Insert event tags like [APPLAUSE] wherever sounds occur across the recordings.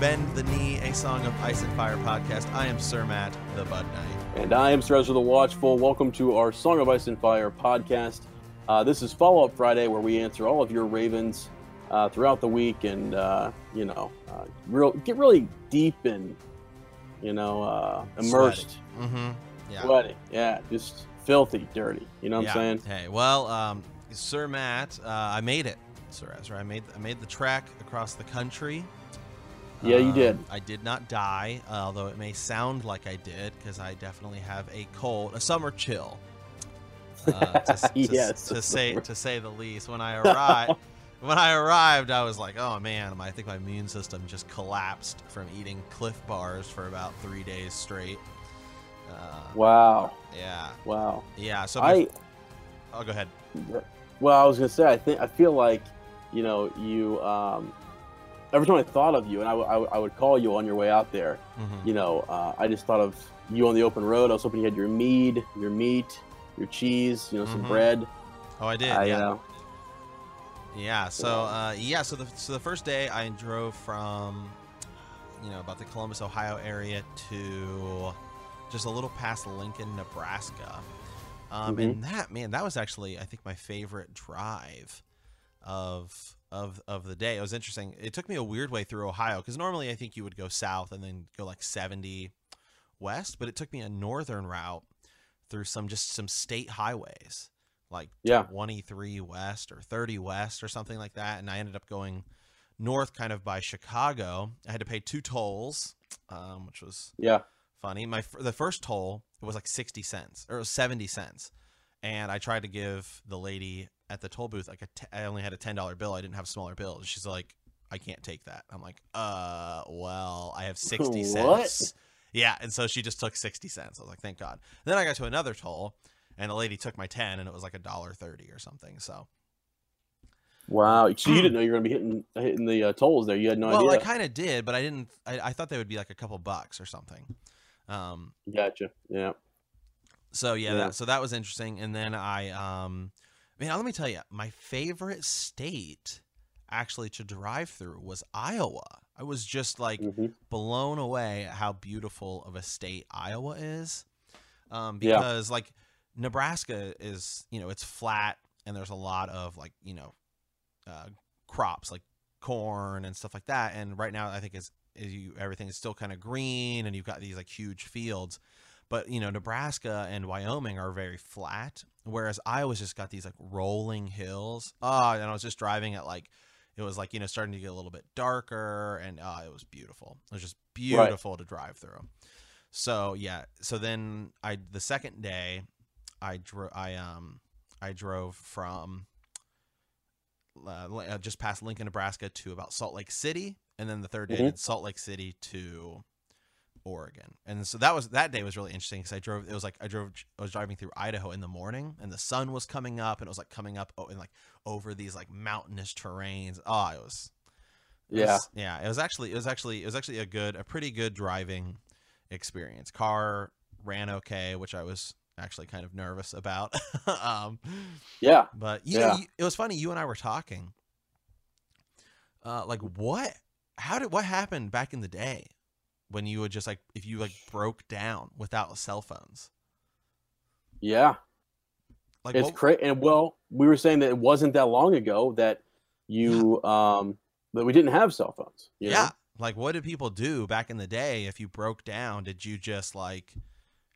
Bend the Knee, a Song of Ice and Fire podcast. I am Sir Matt, the Bud Knight. And I am Sir Ezra the Watchful. Welcome to our Song of Ice and Fire podcast. Uh, this is Follow Up Friday, where we answer all of your Ravens uh, throughout the week and, uh, you know, uh, real get really deep and, you know, uh, immersed. Mm-hmm. Yeah. Sweaty. Yeah, just filthy, dirty. You know what yeah. I'm saying? Hey, well, um, Sir Matt, uh, I made it. Sir Ezra, I made I made the track across the country. Yeah, you Um, did. I did not die, uh, although it may sound like I did, because I definitely have a cold, a summer chill. Uh, [LAUGHS] to, to- Yes, to say to say the least. When I [LAUGHS] arrived, when I arrived, I was like, "Oh man, I think my immune system just collapsed from eating Clif Bars for about three days straight." Uh, Wow. Yeah, Wow. yeah. So my, I oh, go ahead. well, I was gonna say, I think I feel like, you know, you. Um, every time I thought of you, and I, w- I would call you on your way out there. Mhm. You know, uh, I just thought of you on the open road. I was hoping you had your mead, your meat, your cheese, you know, some Mhm. bread. Oh, I did. I, yeah. uh, Yeah. So uh, yeah. So the so the first day I drove from, you know, about the Columbus, Ohio area to just a little past Lincoln, Nebraska. Um, Mhm. And that man, that was actually I think my favorite drive of of of the day. It was interesting. It took me a weird way through Ohio because normally I think you would go south and then go like seventy west, but it took me a northern route through some just some state highways like Yeah. 23 west or 30 west or something like that and i ended up going north kind of by chicago i had to pay two tolls um, which was yeah. funny my the first toll it was like 60 cents or it was 70 cents and i tried to give the lady at the toll booth like a t- i only had a $10 bill i didn't have a smaller bill she's like i can't take that i'm like uh well i have [LAUGHS] 60 What? cents yeah and so she just took 60 cents i was like thank god and then i got to another toll and the lady took my 10 and it was like a dollar 30 or something so Wow. So you didn't [CLEARS THROAT] know you were gonna be hitting hitting the uh, tolls there. You had no idea. well i kind of did but i didn't I, I thought they would be like a couple bucks or something um Gotcha. Yeah. So yeah, Yeah. That, so that was interesting. And then I, um, man, let me tell you, my favorite state actually to drive through was Iowa. I was just like hmm blown away at how beautiful of a state Iowa is. Um, Yeah. because like Nebraska is, you know, it's flat and there's a lot of like, you know, uh, crops like corn and stuff like that. And right now, I think is, is you everything is still kind of green and you've got these like huge fields. But you know, Nebraska and Wyoming are very flat, whereas Iowa's just got these like rolling hills. Oh, and I was just driving at like it was like you know starting to get a little bit darker, and uh, it was beautiful. It was just beautiful to drive through. So yeah, so then I the second day, I drove I um I drove from uh, uh, just past Lincoln, Nebraska to about Salt Lake City, and then the third day Mhm. did Salt Lake City to Oregon. And so that was that day was really interesting because I drove. It was like I drove. I was driving through Idaho in the morning, and the sun was coming up, and it was like coming up oh, and like over these like mountainous terrains. Oh, it was. it Yeah. was- yeah. It was actually. It was actually. It was actually a good, a pretty good driving experience. Car ran okay, which I was actually kind of nervous about. [LAUGHS] um, Yeah. but you Yeah. know, you, it was funny. You and I were talking. Uh, like what? How did what happened back in the day when you would just like if you like broke down without cell phones? Yeah. Like It's crazy. And well, we were saying that it wasn't that long ago that you um that we didn't have cell phones. you know? yeah. Like what did people do back in the day if you broke down? Did you just like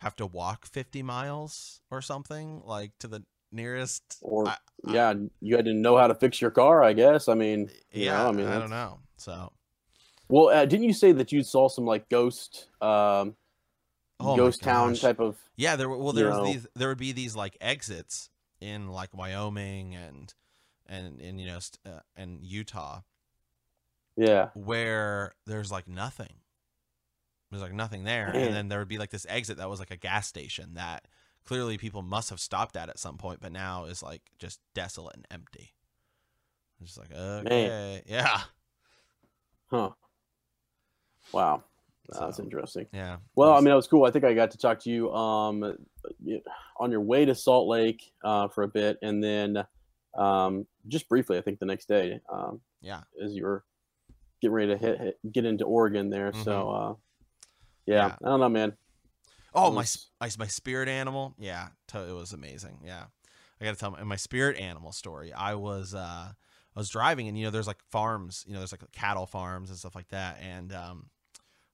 have to walk fifty miles or something like to the nearest? Or I- I- yeah, you had to know how to fix your car. I guess. I mean, you yeah, know, I mean, I don't know. So Well, uh, didn't you say that you saw some like ghost, um, Oh ghost town type of? Yeah, there were well there was know. these there would be these like exits in like Wyoming and and and you know uh, and Utah Yeah. where there's like nothing. There's like nothing there, Man. and then there would be like this exit that was like a gas station that clearly people must have stopped at at some point, but now is like just desolate and empty. It's just like okay, yeah, Huh. Wow. That's So, interesting. yeah. Well, I mean, that was cool. I think I got to talk to you um, on your way to Salt Lake uh, for a bit, and then um, just briefly, I think the next day, um, yeah, as you were getting ready to hit, hit get into Oregon there. So uh, yeah, Yeah. I don't know, man. Oh, was- my my spirit animal. Yeah, to- it was amazing. Yeah, I got to tell my, my spirit animal story. I was uh I was driving and you know there's like farms, you know there's like cattle farms and stuff like that, and um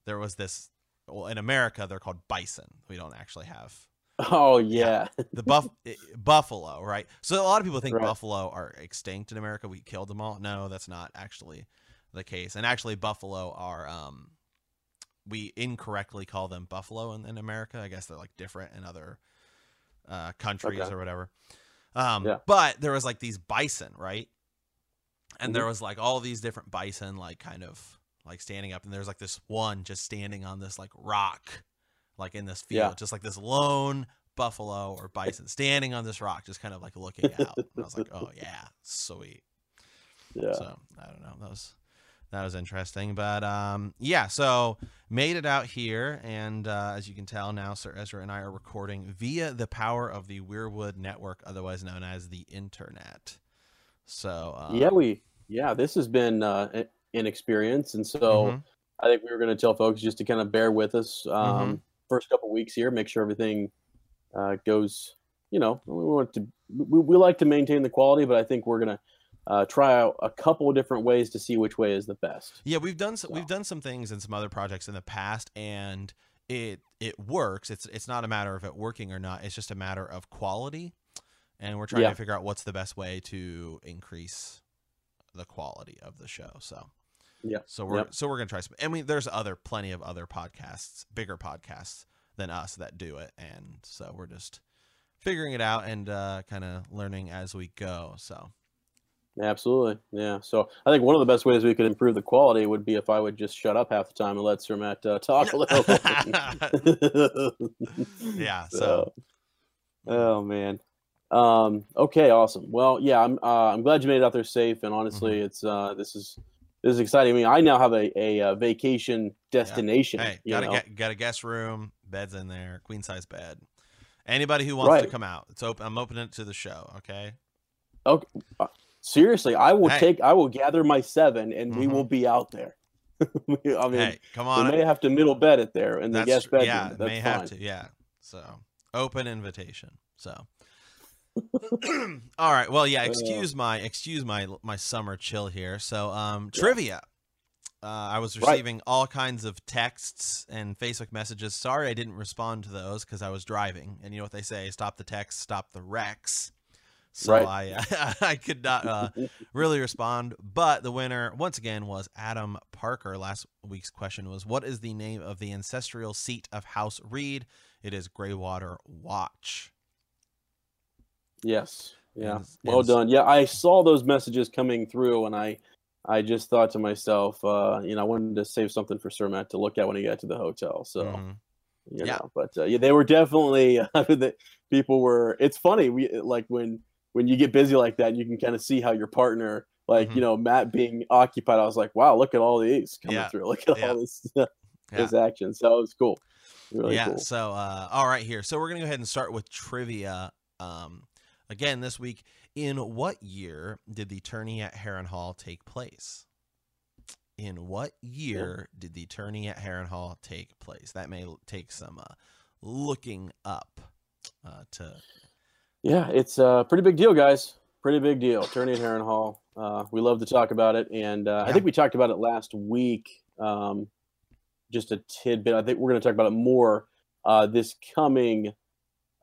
there was this. Well, in America they're called bison. We don't actually have Oh [LAUGHS] yeah, the buff buffalo, right? So a lot of people think Right. buffalo are extinct in America. We killed them all. No, that's not actually the case. And actually, buffalo are um, we incorrectly call them buffalo in, in America. I guess they're like different in other uh, countries Okay. or whatever. Um, Yeah. But there was like these bison, right? And there Mhm. was like all these different bison, like kind of like standing up, and there's like this one just standing on this like rock, like in this field, Yeah. just like this lone buffalo or bison standing on this rock, just kind of like looking out. And I was like, oh yeah, sweet. yeah. So I don't know. That was that was interesting. But um, yeah, so made it out here, and uh, as you can tell now, Sir Ezra and I are recording via the power of the Weirwood network, otherwise known as the internet. So um, yeah, we yeah, this has been uh, a- an experience, and so mhm. I think we were going to tell folks just to kind of bear with us um, Mhm. first couple weeks here, make sure everything uh, goes. You know, we want to we, we like to maintain the quality, but I think we're gonna uh, try out a couple of different ways to see which way is the best. Yeah, we've done some, we've done some things and some other projects in the past, and it it works. It's it's not a matter of it working or not. It's just a matter of quality, and we're trying Yeah. to figure out what's the best way to increase the quality of the show. So Yeah. so we're Yep. so we're gonna try some. I mean, there's other plenty of other podcasts, bigger podcasts than us that do it, and so we're just figuring it out and uh, kind of learning as we go. So Absolutely, yeah. So I think one of the best ways we could improve the quality would be if I would just shut up half the time and let Sir Matt uh, talk a little. [LAUGHS] yeah, [LAUGHS] so oh man. Um, okay, awesome. Well, yeah, I'm uh, I'm glad you made it out there safe. And honestly, Mm-hmm. it's uh, this is this is exciting. I mean, I now have a a, uh vacation destination. Hey, got a got a guest room, beds in there, queen size bed. Anybody who wants to come out, it's open. I'm opening it to the show. Okay. Okay. Seriously, I will Hey. take. I will gather my seven, and we Mhm. will be out there. [LAUGHS] I mean, hey, come on. we may have to middle bed it there in the guest bedroom. yeah, may fine. have to. Yeah. So open invitation. So. All right. Well, yeah. Excuse my excuse my my summer chill here. So, um, Yeah. trivia. Uh, I was Right. receiving all kinds of texts and Facebook messages. Sorry, I didn't respond to those because I was driving. And you know what they say: stop the text, stop the wrecks. So Right. I [LAUGHS] I could not uh, really respond. But the winner once again was Adam Parker. Last week's question was, "What is the name of the ancestral seat of House Reed?" It is Greywater Watch. Yes. Yeah. And- well and- done. Yeah, I saw those messages coming through, and I, I just thought to myself, uh, you know, I wanted to save something for Sir Matt to look at when he got to the hotel. So, Mhm. you Yeah. know, but uh, yeah, they were definitely. [LAUGHS] People were. It's funny. We like when when you get busy like that, you can kind of see how your partner, like Mhm. you know, Matt being occupied. I was like, wow, look at all these coming Yeah. through. Look at Yeah. all this [LAUGHS] Yeah. this action. So it was cool. Really yeah. cool. So, uh, all right, here. So we're gonna go ahead and start with trivia. Um, again this week. In what year did the tourney at Harrenhal take place? In what year did the tourney at Harrenhal take place? That may take some uh, looking up uh, to. Yeah, it's a pretty big deal, guys. Pretty big deal. Tourney at Harrenhal. Uh, we love to talk about it, and uh, I think we talked about it last week. Um, just a tidbit. I think we're going to talk about it more uh, this coming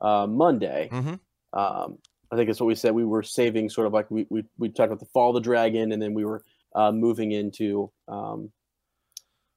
uh, Monday. Mhm. Um, I think that's what we said. We were saving sort of like we we, we talked about the fall of the dragon, and then we were uh, moving into um,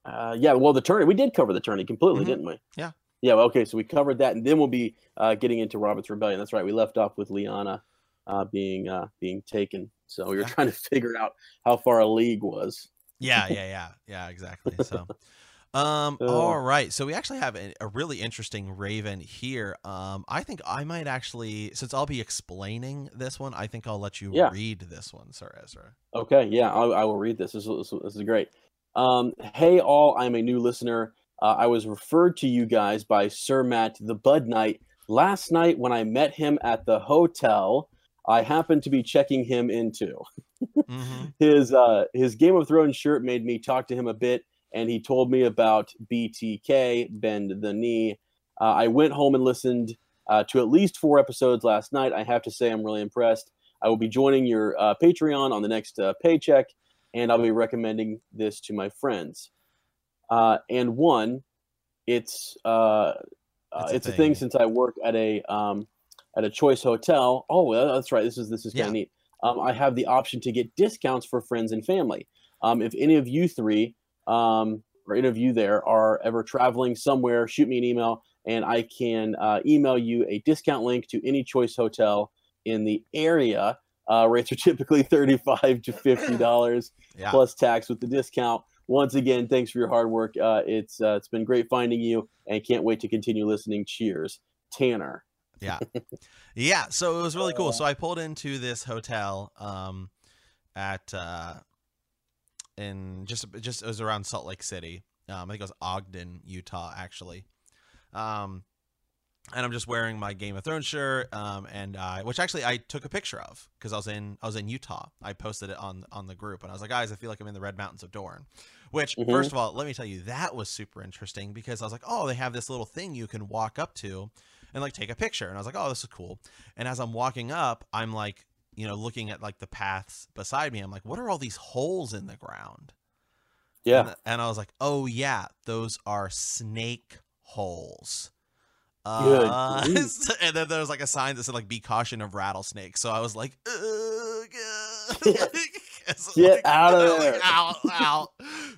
uh, yeah. Well, the tourney we did cover the tourney completely, Mhm. didn't we? Yeah. Yeah. well, Okay. So we covered that, and then we'll be uh, getting into Robert's Rebellion. That's right. We left off with Lyanna uh, being uh, being taken. So we were Yeah. trying to figure out how far a league was. Yeah, yeah, yeah, yeah, exactly. So, [LAUGHS] um, Uh. all right. So we actually have a, a really interesting Raven here. Um, I think I might actually, since I'll be explaining this one, I think I'll let you Yeah. read this one, Sir Ezra. Okay, yeah, I, I will read this. This is, this is great. Um, hey, all, I'm a new listener. Uh, I was referred to you guys by Sir Matt, the Bud Knight, last night when I met him at the hotel. I happened to be checking him into. hmm [LAUGHS] His uh, his Game of Thrones shirt made me talk to him a bit, and he told me about BTK, Bend the Knee. Uh, I went home and listened uh, to at least four episodes last night. I have to say, I'm really impressed. I will be joining your uh, Patreon on the next uh, paycheck, and I'll be recommending this to my friends. Uh, and one, it's uh, uh, It's a it's a thing thing. since I work at a um, at a choice hotel. Oh, that's right. This is this is kind Yeah. of neat. Um, I have the option to get discounts for friends and family. Um, if any of you three um, or you there are ever traveling somewhere, shoot me an email, and I can uh, email you a discount link to any choice hotel in the area. Uh, rates are typically thirty-five to fifty dollars [COUGHS] Yeah. plus tax with the discount. Once again, thanks for your hard work. Uh, it's uh, it's been great finding you, and can't wait to continue listening. Cheers, Tanner. Yeah. Yeah. So it was really cool. [LAUGHS] So I pulled into this hotel um at uh in just just it was around Salt Lake City. Um I think it was Ogden, Utah actually. Um and I'm just wearing my Game of Thrones shirt um and uh which actually I took a picture of cuz I was in I was in Utah. I posted it on on the group and I was like, "Guys, I feel like I'm in the Red Mountains of Dorne." Which Mhm. first of all, let me tell you that was super interesting because I was like, "Oh, they have this little thing you can walk up to and like take a picture." And I was like, "Oh, this is cool." And as I'm walking up, I'm like, you know, looking at like the paths beside me. I'm like, "What are all these holes in the ground?" Yeah, And, and I was like, "Oh yeah, those are snake holes." Good Uh, [LAUGHS] and then there was like a sign that said like "Be caution of rattlesnakes." So I was like, "Ugh, [LAUGHS] God." Get like, [LAUGHS] out of like, there. out, out.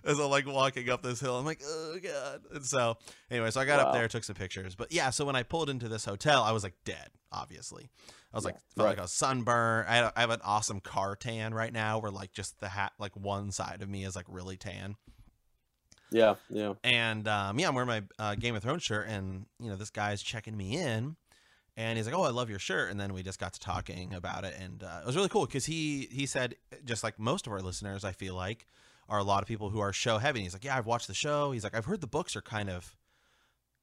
As I'm like walking up this hill, I'm like, "Oh God!" And so anyway, so I got up there, took some pictures. But yeah, so when I pulled into this hotel, I was like dead. Obviously, I was like felt right. like I was sunburned. I, had- I have an awesome car tan right now, where like just the hat, like one side of me is like really tan. yeah, yeah. And um, yeah, I'm wearing my uh, Game of Thrones shirt, and you know this guy's checking me in, and he's like, "Oh, I love your shirt." And then we just got to talking about it, and uh, it was really cool because he he said, just like most of our listeners, I feel like are a lot of people who are show heavy. And he's like, "Yeah, I've watched the show." He's like, "I've heard the books are kind of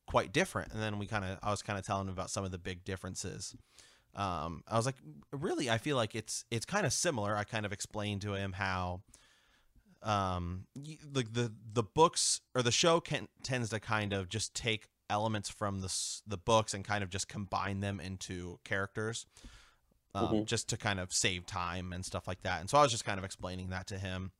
quite different," and then we kind of I was kind of telling him about some of the big differences. Um, I was like, "Really, I feel like it's it's kind of similar." I kind of explained to him how um y- the the the books or the show can tends to kind of just take elements from the the books and kind of just combine them into characters um, Mhm. just to kind of save time and stuff like that and so i was just kind of explaining that to him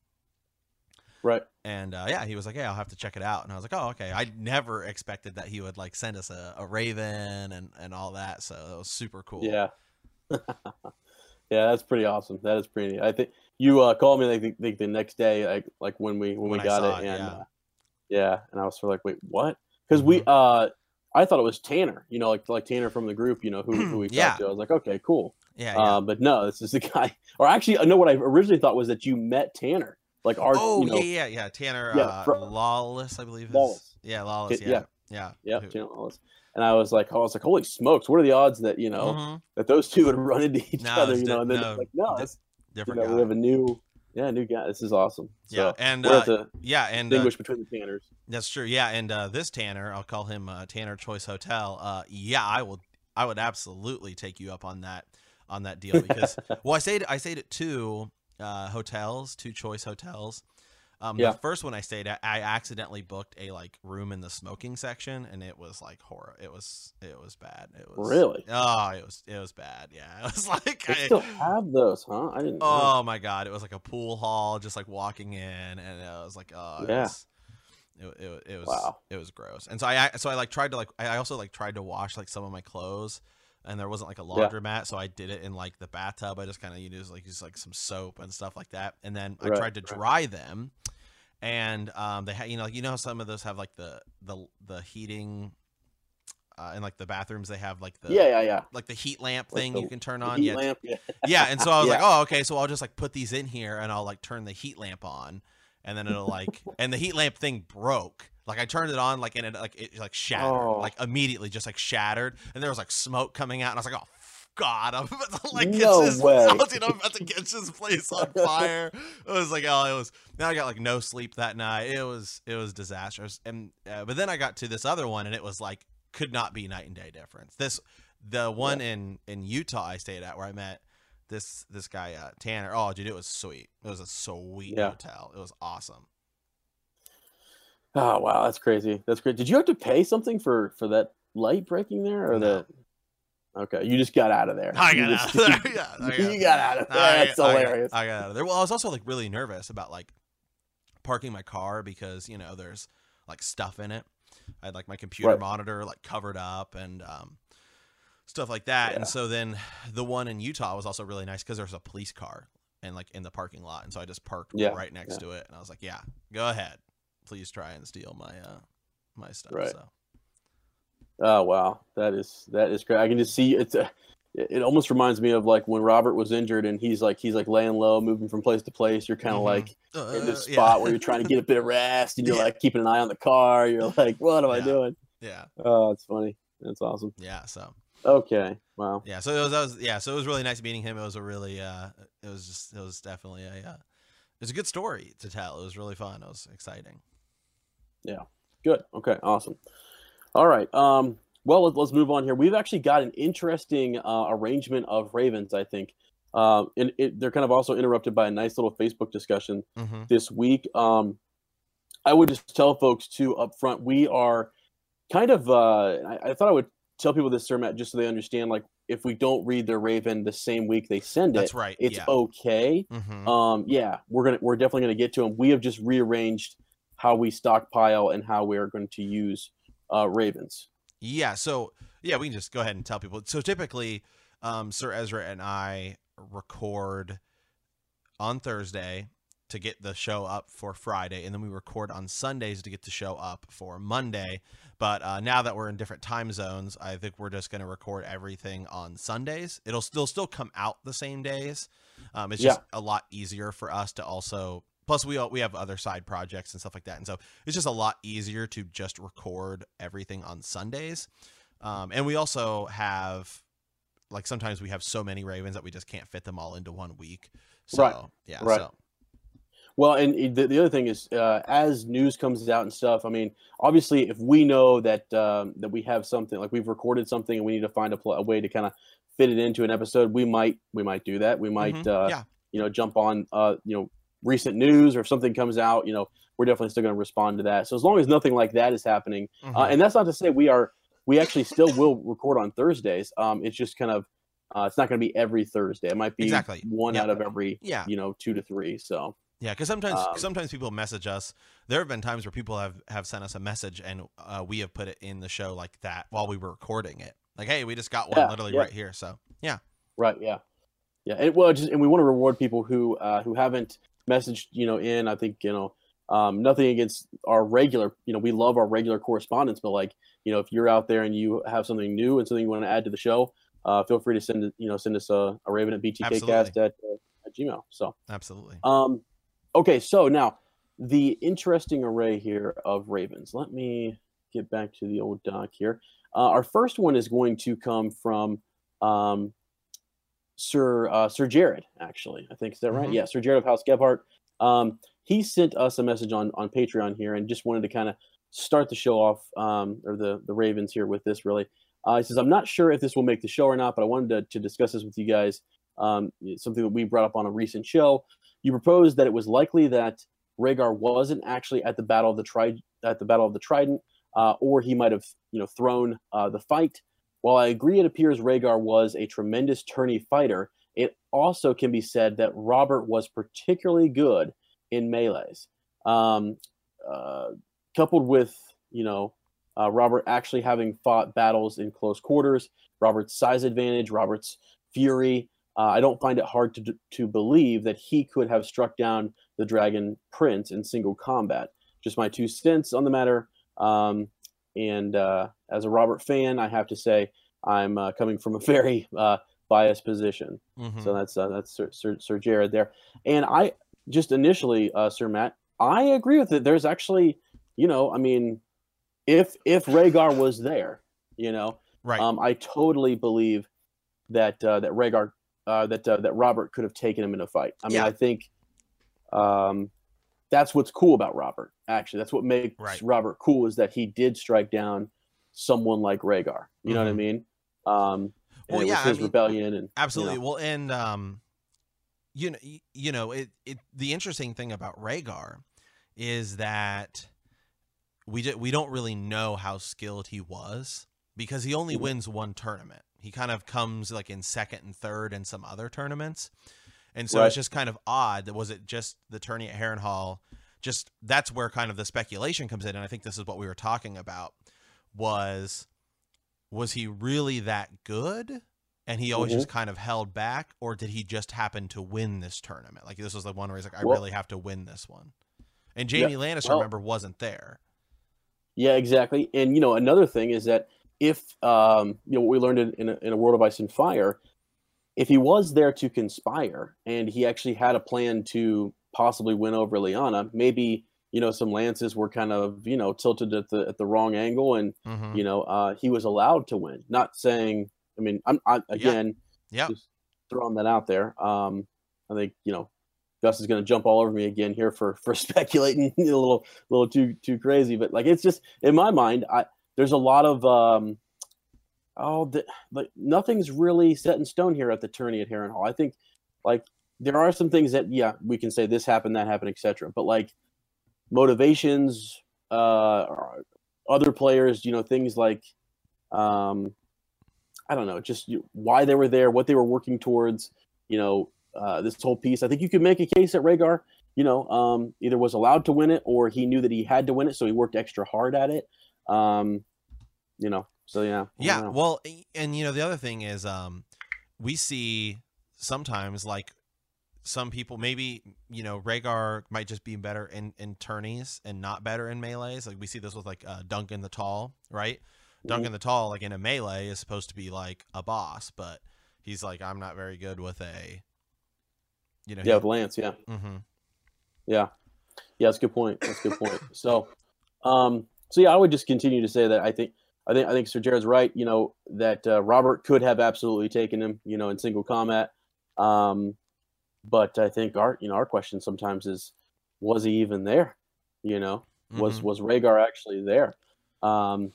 Right. and uh, yeah he was like yeah i'll have to check it out and i was like oh okay i never expected that he would like send us a, a raven and and all that so that was super cool Yeah. [LAUGHS] yeah, that's pretty awesome. That is pretty. I think you uh, called me like the, like the next day, like like when we when, When we got it, it, and yeah. uh, yeah, and I was sort of like, wait, what? Because we uh, I thought it was Tanner, you know, like like Tanner from the group, you know, who who we [CLEARS THROAT] Yeah. talked to. I was like, okay, cool. yeah, yeah. Uh, but no, this is the [LAUGHS] guy. Or actually, I know what I originally thought was that you met Tanner, like our, oh you know, yeah yeah yeah tanner Yeah, uh, fro- lawless i believe is Lawless. yeah lawless Yeah, yeah yeah yeah, Tanner Ellis. And I was like, I was like, holy smokes, what are the odds that you know Mhm. that those two would run into each No, other, you know? And then no, like, no, that's you different know, guy. we have a new, yeah, new guy. This is awesome. So yeah, and we're uh, yeah, and uh, distinguish between the Tanners. that's true. Yeah, and uh, this Tanner, I'll call him uh, Tanner Choice Hotel. Uh, yeah, I will. I would absolutely take you up on that on that deal because [LAUGHS] well, I stayed I stayed it two uh, hotels, two choice hotels. Um, Yeah. The first one I stayed at, I accidentally booked a like room in the smoking section, and it was like horror. It was it was bad. It was Really? Oh, it was it was bad. Yeah, [LAUGHS] it was like They I, still have those, huh? I didn't. know. Oh my god, it was like a pool hall, just like walking in, and it was like, oh, Yeah. was, it, it, it was, Wow. it was gross. And so I, I- so I like tried to like, I also like tried to wash like some of my clothes, and there wasn't like a laundromat, so I did it in like the bathtub. I just kind of used like use like some soap and stuff like that, and then I Right, tried to right. dry them, and um, they had you know like you know how some of those have like the the the heating. Uh, in like the bathrooms, they have like the yeah, yeah, yeah. like the heat lamp Like thing the- you can turn on. Yeah, lamp. Yeah. yeah and so i [LAUGHS] was like oh okay so i'll just like put these in here and i'll like turn the heat lamp on and then it'll like and the heat lamp thing broke like i turned it on like and it like it like shattered Oh. like immediately just like shattered and there was like smoke coming out and i was like oh God, I'm about to like No catch this. way. I was, you know, I'm about to catch this place on fire. It was like, oh, it was. Now I got like no sleep that night. It was, it was disastrous. And uh, but then I got to this other one, and it was like could not be night and day difference. This, the one in in Utah I stayed at where I met this this guy uh, Tanner. Oh, dude, it was sweet. It was a sweet Yeah. hotel. It was awesome. Oh wow, that's crazy. That's great. Did you have to pay something for for that light breaking there, or No. the? Okay, you just got out of there. I got out [LAUGHS] of there. Yeah, [LAUGHS] I got- you got out of there. I- That's I hilarious. I got out of there. Well, I was also like really nervous about like parking my car because you know there's like stuff in it. I had like my computer Right. monitor like covered up and um, stuff like that. Yeah. And so then the one in Utah was also really nice because there was a police car and like in the parking lot, and so I just parked Yeah, right next to it, and I was like, yeah, go ahead, please try and steal my uh my stuff. Right. So Oh wow, that is that is great. I can just see it's. A, it almost reminds me of like when Robert was injured and he's like he's like laying low, moving from place to place. You're kind of Mhm. like in this Uh, spot yeah. where you're trying to get a bit of rest and you're [LAUGHS] Yeah. like keeping an eye on the car. You're [LAUGHS] like, what am I doing? yeah, Oh, it's funny. That's awesome. yeah. So Okay, wow. yeah so it was, that was yeah so it was really nice meeting him it was a really uh it was just it was definitely a uh, it was a good story to tell it was really fun it was exciting Good. Okay. Awesome. All right. Um, well, let, let's move on here. We've actually got an interesting uh, arrangement of Ravens, I think. Um, and it, they're kind of also interrupted by a nice little Facebook discussion mm-hmm. this week. Um, I would just tell folks too up front, we are kind of. Uh, I, I thought I would tell people this, Sir Matt, just so they understand. Like, if we don't read their Raven the same week they send it, that's right it's yeah okay. mm-hmm. Um, yeah, we're gonna we're definitely gonna get to them. We have just rearranged how we stockpile and how we are going to use uh, Ravens. Yeah, so yeah, we can just go ahead and tell people. So typically, um, Sir Ezra and I record on Thursday to get the show up for Friday, and then we record on Sundays to get the show up for Monday. But uh, now that we're in different time zones, I think we're just going to record everything on Sundays. It'll still still come out the same days. Um, it's just a lot easier for us to also. Plus, we all, we have other side projects and stuff like that, and so it's just a lot easier to just record everything on Sundays. Um, and we also have like sometimes we have so many Ravens that we just can't fit them all into one week. So Right. yeah, Right. so Well, and the, the other thing is, uh, as news comes out and stuff, I mean, obviously, if we know that um, that we have something like we've recorded something and we need to find a, pl- a way to kind of fit it into an episode, we might we might do that. We might Mhm. uh, yeah, you know jump on uh, you know recent news or if something comes out, you know, we're definitely still going to respond to that. So as long as nothing like that is happening, uh, Mhm. and that's not to say we are we actually still will record on Thursdays. Um, it's just kind of uh, it's not going to be every Thursday. It might be Exactly. one Yeah. out of every yeah, you know two to three. So yeah. Because sometimes Um, sometimes people message us. There have been times where people have have sent us a message and uh, we have put it in the show like that while we were recording it. Like, hey, we just got one Yeah, literally right here. So yeah, right, yeah, yeah. And well, just and we want to reward people who uh, who haven't messaged you know in. I think you know. Um, nothing against our regular, you know, we love our regular correspondence, but like, you know, if you're out there and you have something new and something you want to add to the show, uh, feel free to send, you know, send us a, a Raven at BTKcast at, uh, at Gmail. So, absolutely. Um, okay, so now the interesting array here of ravens. Let me get back to the old doc here. Uh, our first one is going to come from um, Sir uh, Sir Jared. Actually, I think is that right? Mhm. Yeah, Sir Jared of House Gebhardt. Um, he sent us a message on on Patreon here, and just wanted to kind of start the show off, um, or the the Ravens here with this. Really, uh, he says, "I'm not sure if this will make the show or not, but I wanted to, to discuss this with you guys." Um, something that we brought up on a recent show. You proposed that it was likely that Rhaegar wasn't actually at the battle of the Trid- at the battle of the Trident, uh, or he might have you know thrown uh, the fight. While I agree, it appears Rhaegar was a tremendous tourney fighter. It also can be said that Robert was particularly good in melees. Um, uh, coupled with you know uh, Robert actually having fought battles in close quarters, Robert's size advantage, Robert's fury. Uh, I don't find it hard to to believe that he could have struck down the Dragon Prince in single combat. Just my two cents on the matter. Um, and uh, as a Robert fan, I have to say I'm uh, coming from a [LAUGHS] very uh, biased position. Mhm. So that's uh, that's Sir, Sir, Sir Jared there. And I just initially, uh, Sir Matt, I agree with it. There's actually, you know, I mean, if if Rhaegar was there, you know, right. um, I totally believe that uh, that Rhaegar, uh, that uh, that Robert could have taken him in a fight. I mean, Yeah. I think um, that's what's cool about Robert. Actually, that's what makes Right. Robert cool is that he did strike down someone like Rhaegar. You know what I Mhm. mean? Um, Well, it yeah, was I his mean, rebellion, and Absolutely. You know, Well, and um, you know, you know, it, it. The interesting thing about Rhaegar is that we d- we don't really know how skilled he was because he only Mhm. wins one tournament. He kind of comes like in second and third in some other tournaments, and so Right. it's just kind of odd. that Was it just the tourney at Harrenhal? Just that's where kind of the speculation comes in, and I think this is what we were talking about. Was was he really that good? and he always Mhm. just kind of held back, or did he just happen to win this tournament? Like this was the one where he's like, I Well- really have to win this one. And Jaime Lannister, well- remember, wasn't there. Yeah, exactly. And you know, another thing is that if um, you know what we learned in, in, a, in a World of Ice and Fire, if he was there to conspire and he actually had a plan to possibly win over Lyanna, maybe you know some lances were kind of you know tilted at the at the wrong angle, and Mm-hmm. you know uh, he was allowed to win. Not saying, I mean, I'm I, again Yeah. just throwing that out there. Um, I think you know Gus is going to jump all over me again here for for [LAUGHS] speculating a little little too too crazy, but like it's just in my mind, I there's a lot of um, oh, the, like nothing's really set in stone here at the tourney at Harrenhal. I think like there are some things that yeah we can say this happened, that happened, etc. But like motivations, uh, or other players, you know, things like um, I don't know, just why they were there, what they were working towards, you know, uh, this whole piece. I think you could make a case that Rhaegar, you know, um, either was allowed to win it or he knew that he had to win it, so he worked extra hard at it. Um, you know, so yeah, Yeah. Well, and you know, the other thing is, um, we see sometimes like some people maybe you know Rhaegar might just be better in in tourneys and not better in melees. Like we see this with like uh, Duncan the Tall, right? Mhm. Duncan the Tall, like in a melee, is supposed to be like a boss, but he's like, I'm not very good with a, you know, yeah, with Lance, yeah. mm-hmm. Yeah, yeah, that's a good point. That's a good point. [LAUGHS] So, um, so yeah, I would just continue to say that I think I think I think Sir Jared's right. You know that uh, Robert could have absolutely taken him. You know, in single combat. Um, but I think our you know our question sometimes is, was he even there? You know, was was Rhaegar actually there? Um,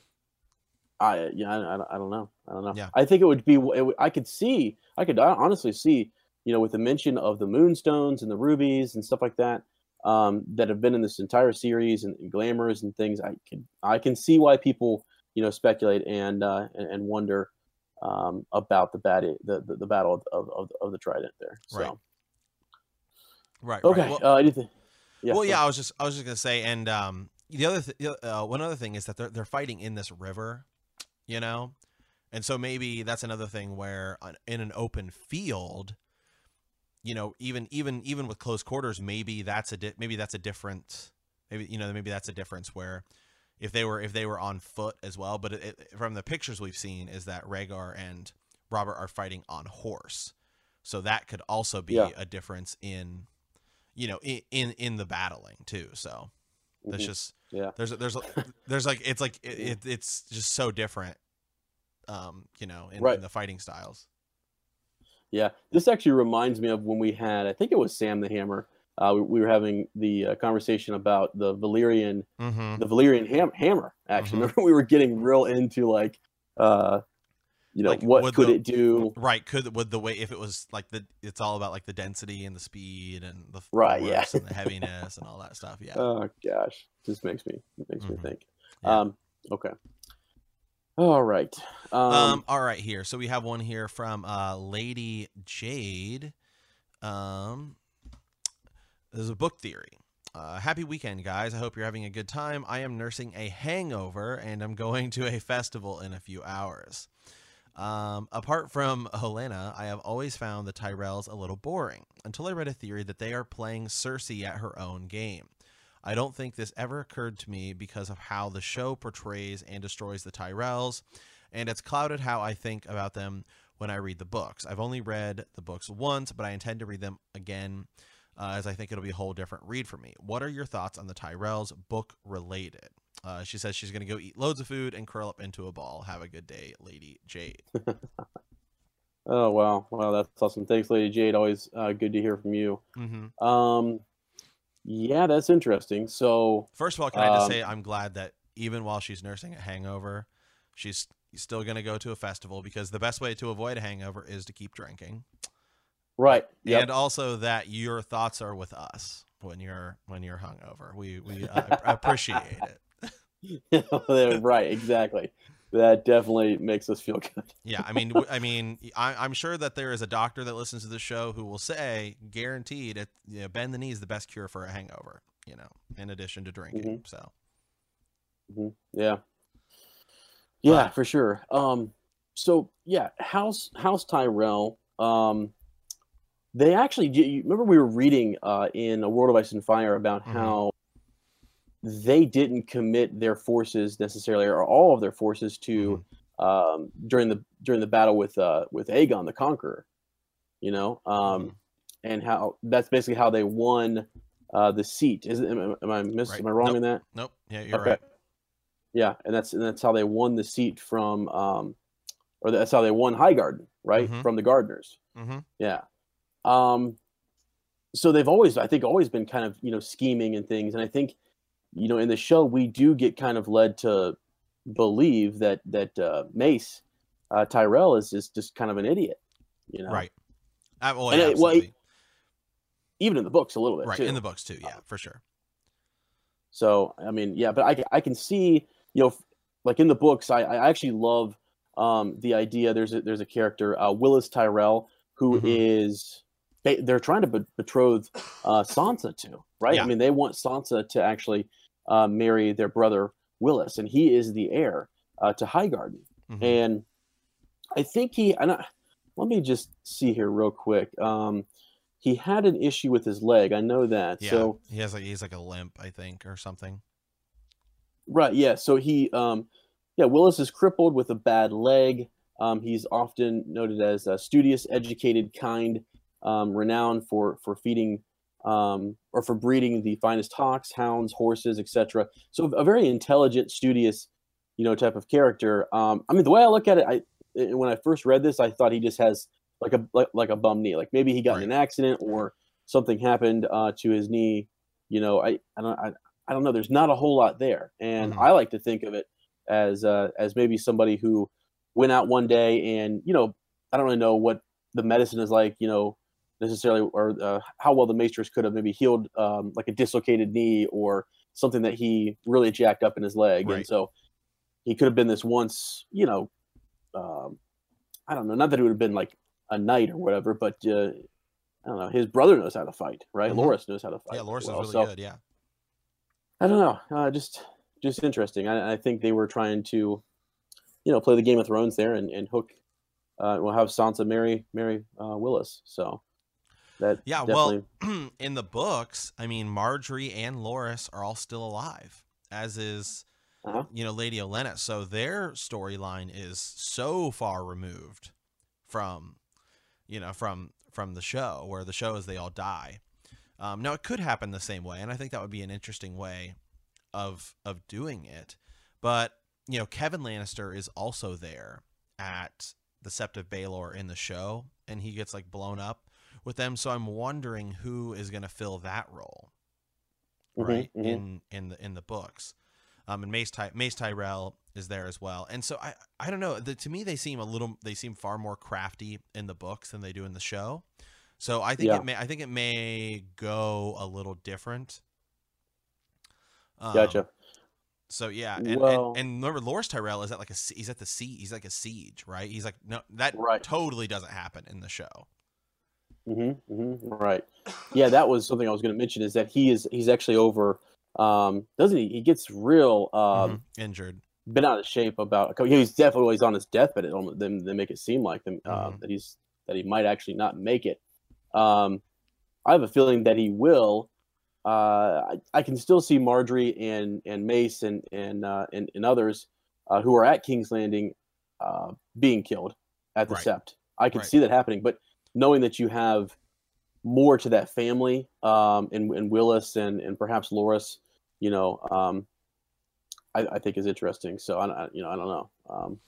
I yeah, I, I, don't- know. I don't know. Yeah. I think it would be. It I could see. I could honestly see. You know, with the mention of the moonstones and the rubies and stuff like that, um, that have been in this entire series and, and glamours and things, I can I can see why people you know speculate and uh, and, and wonder um, about the bad the, the, the battle of, of, of the trident there. So Right. Right. right. okay, Well, uh, anything? well, yeah, I was just I was just gonna say, and um, the other th- uh, one other thing is that they're they're fighting in this river, you know, and so maybe that's another thing where on, in an open field, you know, even even even with close quarters, maybe that's a di- maybe that's a different maybe you know maybe that's a difference where if they were if they were on foot as well, but it, it, from the pictures we've seen is that Rhaegar and Robert are fighting on horse, so that could also be Yeah. a difference in you know in in, in the battling too. So that's Mhm. just Yeah. there's there's there's like it's like it, it, it's just so different um you know in, Right. in the fighting styles Yeah, this actually reminds me of when we had, I think it was Sam the Hammer. Uh, we, we were having the uh, conversation about the Valyrian, mm-hmm. the Valyrian ham- hammer. Actually, Mhm. remember [LAUGHS] we were getting real into like, uh, you know, Like, what could the- it do? right could would the way if it was like the it's all about like the density and the speed and the Right, yeah. and the [LAUGHS] heaviness and all that stuff yeah Oh gosh, this makes me makes Mhm. me think. Yeah. Um, okay. All right. Um, Um, all right here. So we have one here from uh Lady Jade. Um there's a book theory. Uh, happy weekend, guys. I hope you're having a good time. I am nursing a hangover and I'm going to a festival in a few hours. Um, apart from [LAUGHS] Olenna, I have always found the Tyrells a little boring until I read a theory that they are playing Cersei at her own game. I don't think this ever occurred to me because of how the show portrays and destroys the Tyrells, and it's clouded how I think about them when I read the books. I've only read the books once, but I intend to read them again uh, as I think it'll be a whole different read for me. What are your thoughts on the Tyrells book related? Uh, she says she's going to go eat loads of food and curl up into a ball. Have a good day, Lady Jade. [LAUGHS] oh wow, wow, that's awesome. Thanks, Lady Jade. Always uh, good to hear from you. hmm Um, yeah, that's interesting. So First of all, can I just Um, say I'm glad that even while she's nursing a hangover, she's still going to go to a festival because the best way to avoid a hangover is to keep drinking. Right. Yep. And also that your thoughts are with us when you're when you're hungover. We we uh, [LAUGHS] appreciate it. [LAUGHS] right, exactly. That definitely makes us feel good. yeah, I mean, I mean, I, I'm sure that there is a doctor that listens to the show who will say, guaranteed, it, you know, bend the knee is the best cure for a hangover. You know, in addition to drinking. Mhm. So hmm Yeah. Yeah, But- for sure. Um, so yeah, House House Tyrell. Um, they actually. you- Remember, we were reading uh, in a World of Ice and Fire about Mhm. how they didn't commit their forces necessarily, or all of their forces, to um, during the during the battle with uh, with Aegon the Conqueror. You know, um, Mhm. and how that's basically how they won uh, the seat. Is am, I- am I? Right. Am I wrong Nope. in that? nope. Yeah, you're Okay. right. Yeah, and that's and that's how they won the seat from, um, or that's how they won Highgarden, right, Mhm. from the Gardeners. hmm Yeah. Um, so they've always, I think, always been kind of you know scheming and things, and I think, you know, in the show we do get kind of led to believe that that uh, Mace uh, Tyrell is just just kind of an idiot, you know, Right. Uh, well, yeah, it- well. Even in the books a little bit, right too. in the books too. Yeah, for sure. So I mean, yeah, but I I can see you know, f- like in the books, I I actually love um the idea. There's a there's a character uh, Willas Tyrell who is Mhm. they, they're trying to be- betroth uh, Sansa to right. Yeah. I mean, they want Sansa to actually uh, marry their brother Willas, and he is the heir uh, to Highgarden. Mhm. And I think he and I, let me just see here real quick. Um, he had an issue with his leg. I know that. Yeah, So he has like he's like a limp, I think, or something. Right. Yeah. So he, um, yeah, Willas is crippled with a bad leg. Um, he's often noted as a studious, educated, kind, um, renowned for for feeding um, or for breeding the finest hawks, hounds, horses, etc. So a very intelligent, studious, you know, type of character. Um, I mean, the way I look at it, I eh, when I first read this, I thought he just has like a like, like a bum knee. Like maybe he got in an accident or something happened uh, to his knee. You know, I I don't I, I don't know. There's not a whole lot there, and Mhm. I like to think of it as uh, as maybe somebody who went out one day and you know I don't really know what the medicine is like, you know, necessarily, or uh, how well the Maestros could have maybe healed um, like a dislocated knee or something that he really jacked up in his leg, and so he could have been this once, you know, um, I don't know, not that it would have been like a knight or whatever, but uh, I don't know. His brother knows how to fight, right? Mhm. Loras knows how to fight. Yeah, Loras well, is so- really good. Yeah. I don't know. Uh, just just interesting. I, I think they were trying to, you know, play the Game of Thrones there and, and hook. Uh, we'll have Sansa marry marry uh, Willas. So that Yeah, definitely. well, [CLEARS THROAT] in the books, I mean, Margaery and Loras are all still alive, as is, Uh-huh. you know, Lady Olenna. So their storyline is so far removed from, you know, from from the show, where the show is they all die. Um, now it could happen the same way, and I think that would be an interesting way of of doing it. But you know, Kevan Lannister is also there at the Sept of Baelor in the show, and he gets like blown up with them. So I'm wondering who is going to fill that role, Mhm, right? mhm. In in the in the books, um, and Mace Ty- Mace Tyrell is there as well. And so I I don't know. The, to me, they seem a little they seem far more crafty in the books than they do in the show. So I think Yeah. it may I think it may go a little different. Um, Gotcha. So yeah, and, Well- and and remember, Loras Tyrell is at like a he's at the sea he's like a siege, right? He's like no that Right. totally doesn't happen in the show. Hmm hmm Right. Yeah, that was something I was going to mention. Is that he is he's actually over. Um, doesn't he? He gets real um, Mhm. Injured. been out of shape about. He's definitely always on his deathbed. It almost they, they make it seem like them uh, that he's that he might actually not make it. Um, I have a feeling that he will. Uh, I, I can still see Margaery and and Mace and and uh, and, and others uh, who are at King's Landing uh, being killed at the Right. Sept. I can Right. see that happening, but knowing that you have more to that family um, and, and Willas and and perhaps Loras, you know, um, I, I think is interesting. So I, you know I don't know. Um,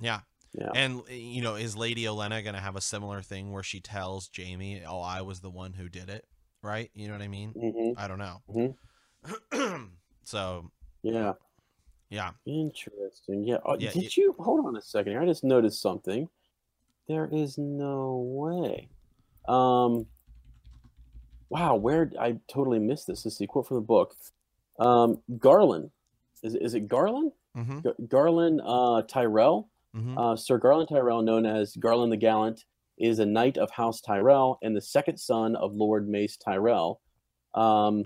Yeah. Yeah. And you know, is Lady Olenna gonna have a similar thing where she tells Jaime, "Oh, I was the one who did it," right? You know what I mean? mhm. I don't know. Mhm. [CLEARS THROAT] so Yeah. Yeah. Interesting. Yeah. Oh, Yeah, did it- you hold on a second here? I just noticed something. There is no way. Um. Wow, where I totally missed this. This is a quote from the book. Um, Garland, is it, is it Garland? Mm-hmm. Gar- Garland uh, Tyrell, Mm-hmm. uh, Sir Garland Tyrell, known as Garland the Gallant, is a knight of House Tyrell and the second son of Lord Mace Tyrell. Um,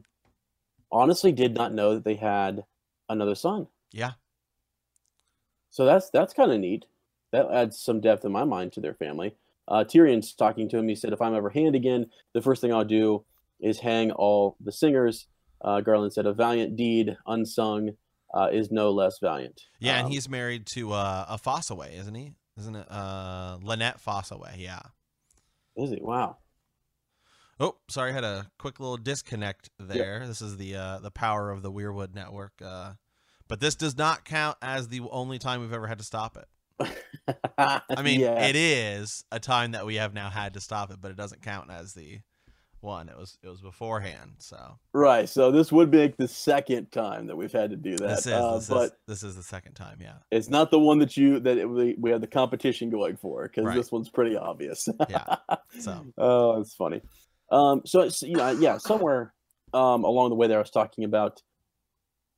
honestly, did not know that they had another son. Yeah. So that's that's kind of neat. That adds some depth in my mind to their family. Uh, Tyrion's talking to him. He said, "If I'm ever hanged again, the first thing I'll do is hang all the singers." Uh, Garland said, "A valiant deed unsung uh, is no less valiant." Yeah, and Um, he's married to uh, a Fossaway, isn't he? Isn't it uh, Lynette Fossaway? Yeah. is he? Wow. Oh, sorry, I had a quick little disconnect there. This is the uh, the power of the Weirwood network. Uh, but this does not count as the only time we've ever had to stop it. [LAUGHS] I mean, yeah. it is a time that we have now had to stop it, but it doesn't count as the one. It was it was beforehand. So right. So this would make the second time that we've had to do that. this is uh, this but is this is the second time. Yeah. it's not the one that you that it, we, we had the competition going for because Right. this one's pretty obvious. [LAUGHS] Yeah. So oh, it's funny. Um, so it's you know, yeah, somewhere um, along the way there, I was talking about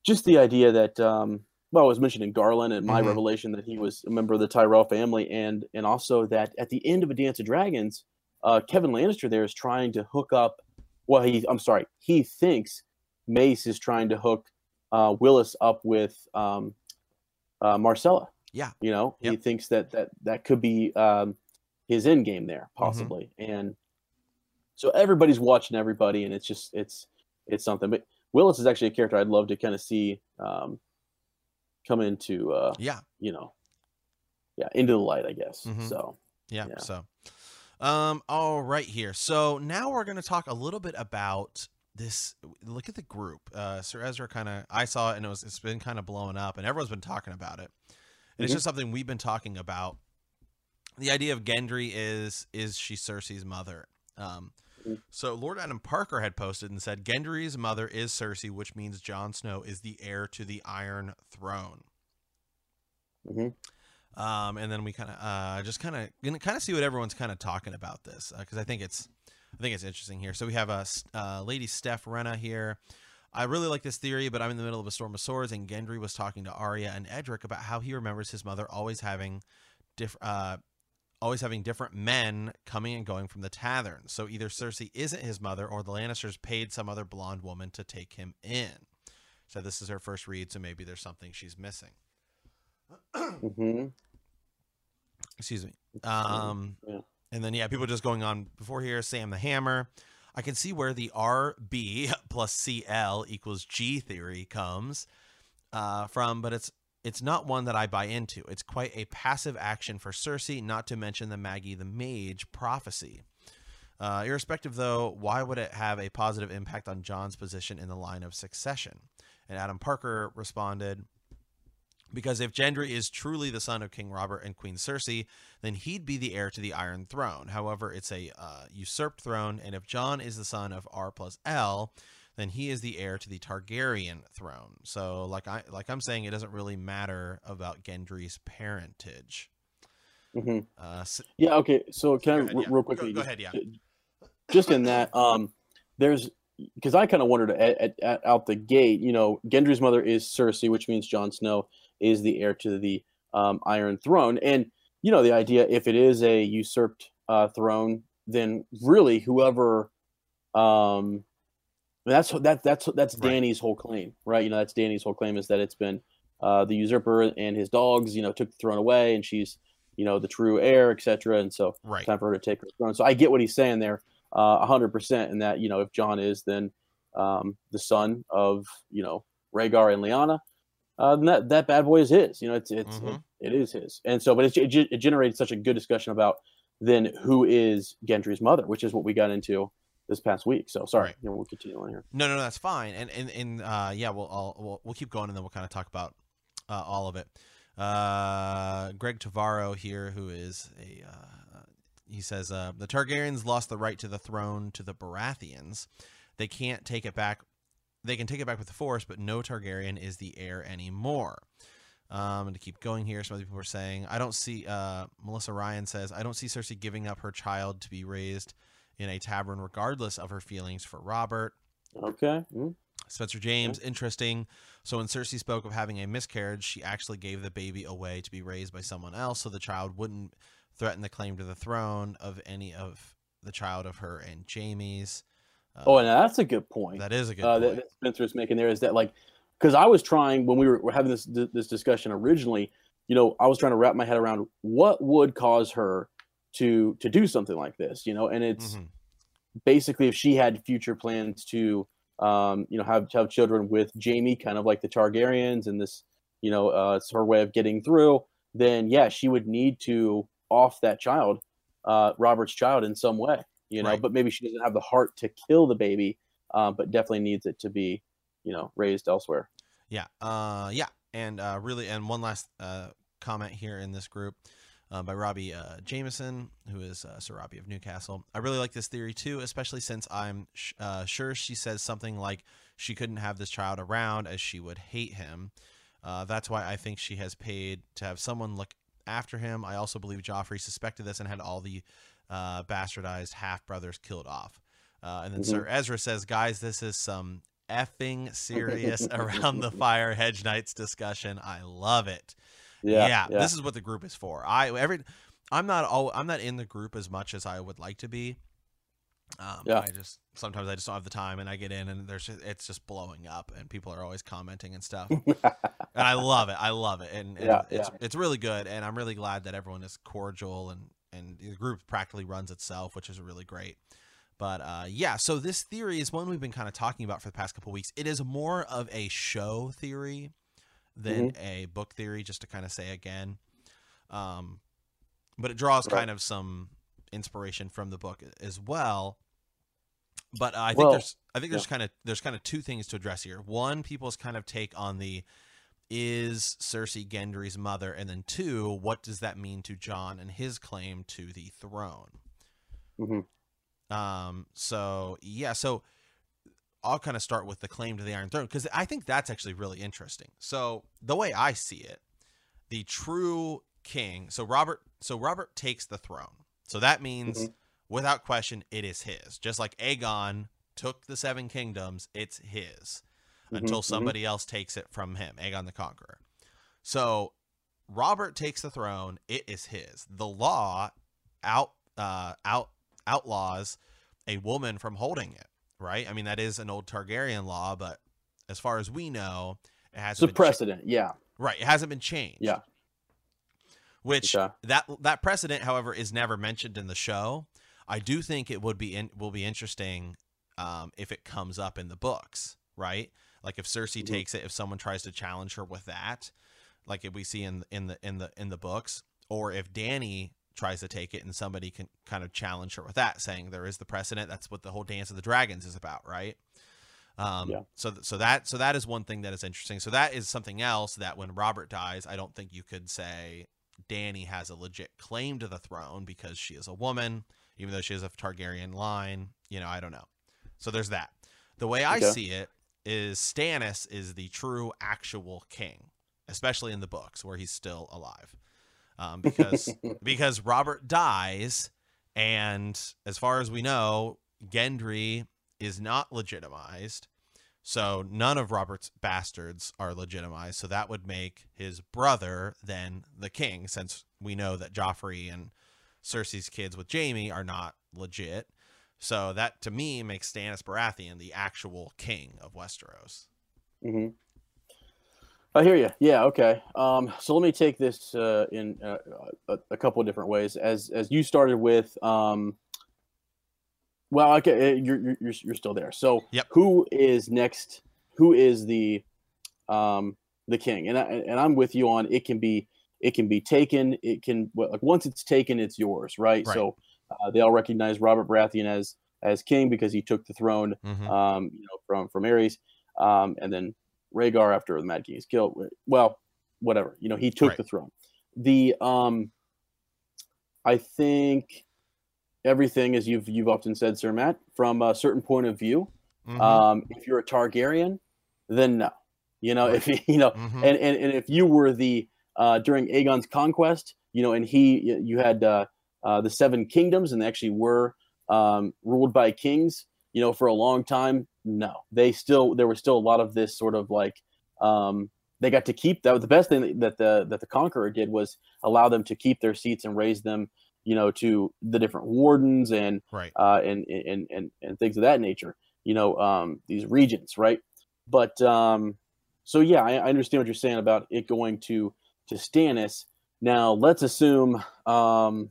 just the idea that um, well, I was mentioning Garland and my Mhm. revelation that he was a member of the Tyrell family, and and also that at the end of A Dance of Dragons, uh, Kevan Lannister there is trying to hook up. Well, he I'm sorry, he thinks Mace is trying to hook uh, Willas up with um, uh, Myrcella. Yeah. you know, he thinks that that that could be um, his end game there Mm-hmm. possibly, and so everybody's watching everybody, and it's just it's it's something. But Willas is actually a character I'd love to kind of see um, come into uh, yeah, you know, yeah, into the light, I guess. Mhm. So yeah. Yeah. So, um, all right here. So now we're going to talk a little bit about this. Look at the group. Uh, Sir Ezra kind of. I saw it, and it was. It's been kind of blowing up, and everyone's been talking about it. And it's Mhm. just something we've been talking about. The idea of Gendry is is she Cersei's mother? Um. So Lord Adam Parker had posted and said Gendry's mother is Cersei, which means Jon Snow is the heir to the Iron Throne. mhm. Um, and then we kind of uh, just kind of gonna kind of see what everyone's kind of talking about this because I think it's I think it's interesting here. So we have a uh, lady Steph Renna here. I really like this theory, but I'm in the middle of a storm of swords, and Gendry was talking to Arya and Edric about how he remembers his mother always having different. Uh, Always having different men coming and going from the tavern. So either Cersei isn't his mother or the Lannisters paid some other blonde woman to take him in. So this is her first read, so maybe there's something she's missing. [CLEARS THROAT] Mhm. Excuse me. Um, yeah. and then yeah, people just going on before here. Sam the Hammer. I can see where the RB [LAUGHS] plus CL equals G theory comes uh, from, but it's it's not one that I buy into. It's quite a passive action for Cersei, not to mention the Maggie the Mage prophecy. Uh, irrespective, though, why would it have a positive impact on Jon's position in the line of succession? And Adam Parker responded, because if Gendry is truly the son of King Robert and Queen Cersei, then he'd be the heir to the Iron Throne. However, it's a uh, usurped throne, and if John is the son of R plus L, then he is the heir to the Targaryen throne. So, like I like I'm saying, it doesn't really matter about Gendry's parentage. Mhm. Uh, s- Yeah. Okay. So can I ahead, re- yeah. real quickly? go just- ahead, yeah. Just in that, um, there's because I kind of wondered at, at, at, out the gate. You know, Gendry's mother is Cersei, which means Jon Snow is the heir to the um, Iron Throne, and you know the idea if it is a usurped uh, throne, then really whoever, um, that's that that's that's Right. Dany's whole claim, right? You know, that's Dany's whole claim is that it's been uh, the usurper and his dogs, you know, took the throne away, and she's you know the true heir, etc. And so right. time for her to take her throne. So I get what he's saying there, uh, a hundred percent. In that you know if Jon is then um, the son of you know Rhaegar and Lyanna, uh, that that bad boy is his. You know it's it's Mhm. it, it is his. And so, but it, it, it generated such a good discussion about then who is Gendry's mother, which is what we got into this past week. So sorry, Right. you know, we'll continue on here. No, no, no, that's fine. And and and uh, yeah, we'll all we'll, we'll keep going, and then we'll kind of talk about uh, all of it. Uh, Greg Tavaro here, who is a uh, he says uh, the Targaryens lost the right to the throne to the Baratheons. They can't take it back. they can take it back with the Force, but no Targaryen is the heir anymore. Um, and to keep going here, some other people are saying, I don't see, uh, Melissa Ryan says, I don't see Cersei giving up her child to be raised in a tavern, regardless of her feelings for Robert. Okay. Mm. Spencer James, interesting. So when Cersei spoke of having a miscarriage, she actually gave the baby away to be raised by someone else, so the child wouldn't threaten the claim to the throne of any of the child of her and Jaime's. Uh, oh, and that's a good point. That is a good uh, point. That, that Spencer's making there is that like because I was trying when we were, were having this this discussion originally. You know, I was trying to wrap my head around what would cause her to to do something like this. You know, and it's mm-hmm. basically if she had future plans to um, you know have have children with Jaime, kind of like the Targaryens, and this you know uh, it's her way of getting through. Then yeah, she would need to off that child, uh, Robert's child, in some way. You know, right. but maybe she doesn't have the heart to kill the baby, uh, but definitely needs it to be you know raised elsewhere. Yeah, uh, yeah, and uh, really, and one last uh, comment here in this group. Uh, by Robbie uh, Jameson, who is uh, Sir Robbie of Newcastle. I really like this theory too, especially since I'm sh- uh, sure she says something like she couldn't have this child around as she would hate him. Uh, that's why I think she has paid to have someone look after him. I also believe Joffrey suspected this and had all the uh, bastardized half brothers killed off. and then mm-hmm. Sir Ezra says, "Guys, this is some effing serious [LAUGHS] around the fire hedge knights discussion. I love it. Yeah, yeah, yeah, this is what the group is for. I every I'm not all I'm not in the group as much as I would like to be. Um, yeah. I just sometimes I just don't have the time, and I get in, and there's it's just blowing up, and people are always commenting and stuff, [LAUGHS] and I love it. I love it, and, and yeah, it's yeah. it's really good, and I'm really glad that everyone is cordial, and and the group practically runs itself, which is really great. But uh, yeah, so this theory is one we've been kind of talking about for the past couple weeks. It is more of a show theory than mm-hmm. a book theory, just to kind of say again. Um, but it draws right. kind of some inspiration from the book as well. But uh, I think well, there's I think there's yeah. kind of there's kind of two things to address here. One, people's kind of take on the is Cersei Gendry's mother, and then two, what does that mean to Jon and his claim to the throne? Mm-hmm. Um, so yeah, so I'll kind of start with the claim to the Iron Throne because I think that's actually really interesting. So the way I see it, the true king. So Robert. So Robert takes the throne. So that means, mm-hmm. without question, it is his. Just like Aegon took the Seven Kingdoms, it's his mm-hmm, until mm-hmm. somebody mm-hmm. else takes it from him, Aegon the Conqueror. So Robert takes the throne. It is his. The law out uh, out outlaws a woman from holding it, right? I mean, that is an old Targaryen law, but as far as we know, it has a precedent. Cha- yeah, right. It hasn't been changed. Yeah. Which okay. that that precedent, however, is never mentioned in the show. I do think it would be in, will be interesting um, if it comes up in the books, right? Like if Cersei mm-hmm. takes it, if someone tries to challenge her with that, like if we see in in the in the in the books, or if Dany tries to take it and somebody can kind of challenge her with that saying there is the precedent. That's what the whole dance of the dragons is about right? Um, yeah. so so that so that is one thing that is interesting. So that is something else that when robert dies i don't think you could say Dany has a legit claim to the throne because she is a woman even though she is a targaryen line you know i don't know. So there's that. The way i okay. see it is stannis is the true actual king especially in the books where he's still alive um, because [LAUGHS] because Robert dies, and as far as we know, Gendry is not legitimized. So none of Robert's bastards are legitimized. So that would make his brother then the king, since we know that Joffrey and Cersei's kids with Jaime are not legit. So that to me makes Stannis Baratheon the actual king of Westeros. Mm-hmm. I hear you. Yeah. Okay. Um, so let me take this uh, in uh, a, a, couple of different ways. As as you started with, um, well, okay, uh, you're, you're you're still there. So yep. who is next? Who is the um, the king? And I, and I'm with you on it. Can be it can be taken. It can well, like once it's taken, it's yours, right? right. So uh, they all recognize Robert Baratheon as as king because he took the throne, mm-hmm. um, you know, from from Aerys, um, and then Rhaegar after the Mad King is killed. Well, whatever. You know, he took right. the throne. The um, I think everything, as you've you've often said, Sir Matt, from a certain point of view, Mhm. Um, if you're a Targaryen, then no. You know, if [LAUGHS] you know, Mhm. and, and and if you were the uh, during Aegon's conquest, you know, and he you had uh, uh, the seven kingdoms, and they actually were um, ruled by kings. You know, for a long time, no, they still there was still a lot of this sort of like um, they got to keep that. The best thing that the that the conqueror did was allow them to keep their seats and raise them, you know, to the different wardens and right. uh, and, and and and things of that nature. You know, um, these regions, right? But um, so yeah, I, I understand what you're saying about it going to to Stannis. Now let's assume, um,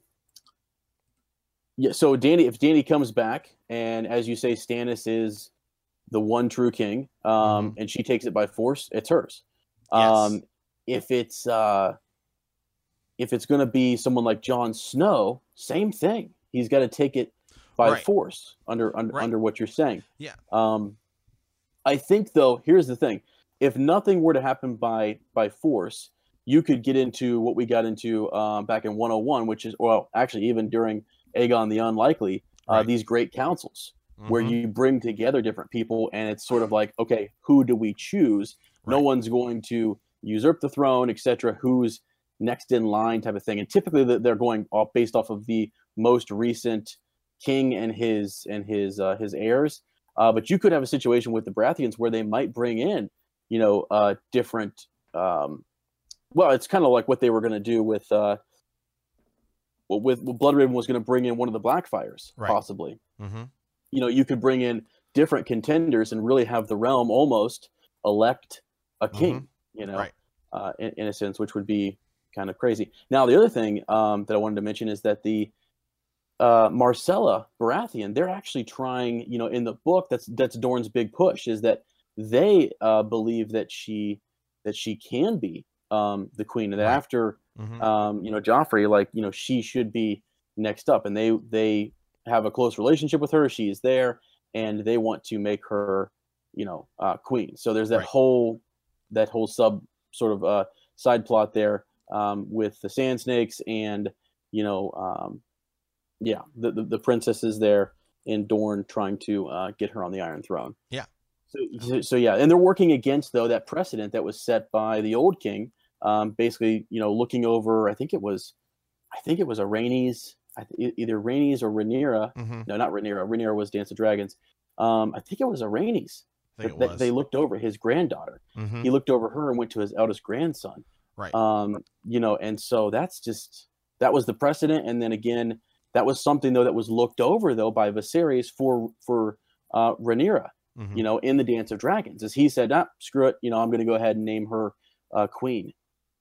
yeah. So Dany, if Dany comes back, and as you say, Stannis is the one true king, um, and she takes it by force, it's hers. Um, if it's uh, if it's going to be someone like Jon Snow, same thing. He's got to take it by Right. force under under, Right. under what you're saying. Yeah. Um, I think though, here's the thing: if nothing were to happen by by force, you could get into what we got into um, back in 101, which is well, actually even during Aegon the Unlikely, uh, Right. these great councils where Mhm. you bring together different people, and it's sort of like, okay, who do we choose? No one's going to usurp the throne, etc. Who's next in line, type of thing. And typically, they're going off based off of the most recent king and his and his uh, his heirs. Uh, but you could have a situation with the Baratheons where they might bring in, you know, uh, different. Um, well, it's kind of like what they were going to do with. Uh, well, with, with Bloodraven was going to bring in one of the Blackfires, Right. possibly Mhm. you know you could bring in different contenders and really have the realm almost elect a king you know Right. uh, in, in a sense which would be kind of crazy now the other thing um, that i wanted to mention is that the uh, myrcella baratheon they're actually trying you know in the book that's that's dorne's big push is that they uh, believe that she that she can be um, the queen and that Right. after Mhm. um, you know, Joffrey, like, you know, she should be next up. And they they have a close relationship with her. She is there, and they want to make her, you know, uh, queen. So there's that Right. whole that whole sub sort of uh, side plot there um, with the Sand Snakes and you know, um, yeah, the, the the princess is there and Dorne trying to uh, get her on the Iron Throne. Yeah. So, so, so yeah, and they're working against though that precedent that was set by the old king um, basically, you know, looking over. I think it was, I think it was a Rhaenys, th- either Rhaenys or Rhaenyra. Mhm. No, not Rhaenyra. Rhaenyra was Dance of Dragons. Um, I think it was a Rhaenys. I think it that- that was. They looked over his granddaughter. Mhm. He looked over her and went to his eldest grandson. Right. Um, you know, and so that's just that was the precedent. And then again, that was something though that was looked over though by Viserys for for uh, Rhaenyra Mhm. you know, in the Dance of Dragons, as he said, ah, screw it, you know, I'm going to go ahead and name her uh, queen,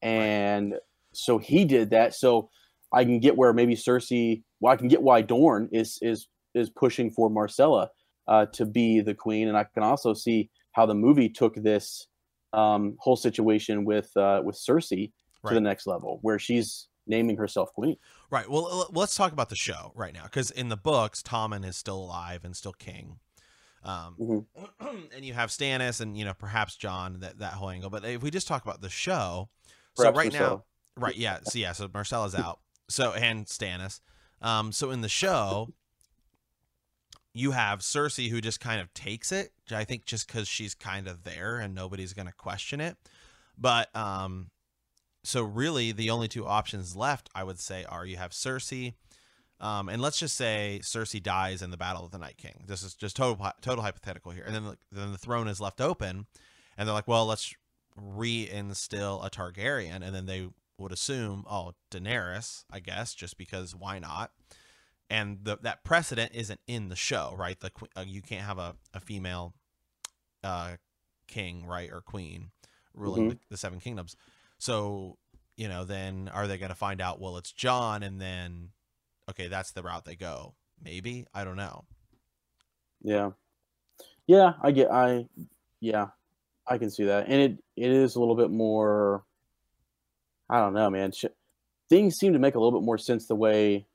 and so he did that. So I can get where maybe Cersei, well, I can get why Dorne is is is pushing for Myrcella uh, to be the queen, and I can also see how the movie took this um, whole situation with uh, with Cersei to the next level, where she's naming herself queen. Right. Well, let's talk about the show right now, because in the books, Tommen is still alive and still king. Um, Mhm. [CLEARS THROAT] and you have Stannis and you know perhaps Jon that that whole angle. But if we just talk about the show, so right now, right? Yeah. So yeah. So Myrcella's out. So and Stannis. Um, so in the show, you have Cersei who just kind of takes it. I think just because she's kind of there and nobody's going to question it. But um, so really the only two options left, I would say, are you have Cersei, um, and let's just say Cersei dies in the Battle of the Night King. This is just total total hypothetical here, and then then the throne is left open, and they're like, well, let's reinstill a Targaryen, and then they would assume, oh, Daenerys, I guess, just because why not? And the, that precedent isn't in the show, right? The uh, you can't have a, a female uh, king, right, or queen ruling the, the Seven Kingdoms. So you know, then are they going to find out? Well, it's Jon, and then okay, that's the route they go. Maybe I don't know. Yeah, yeah, I get, I, yeah, I can see that, and it it is a little bit more. I don't know, man. Sh- things seem to make a little bit more sense the way.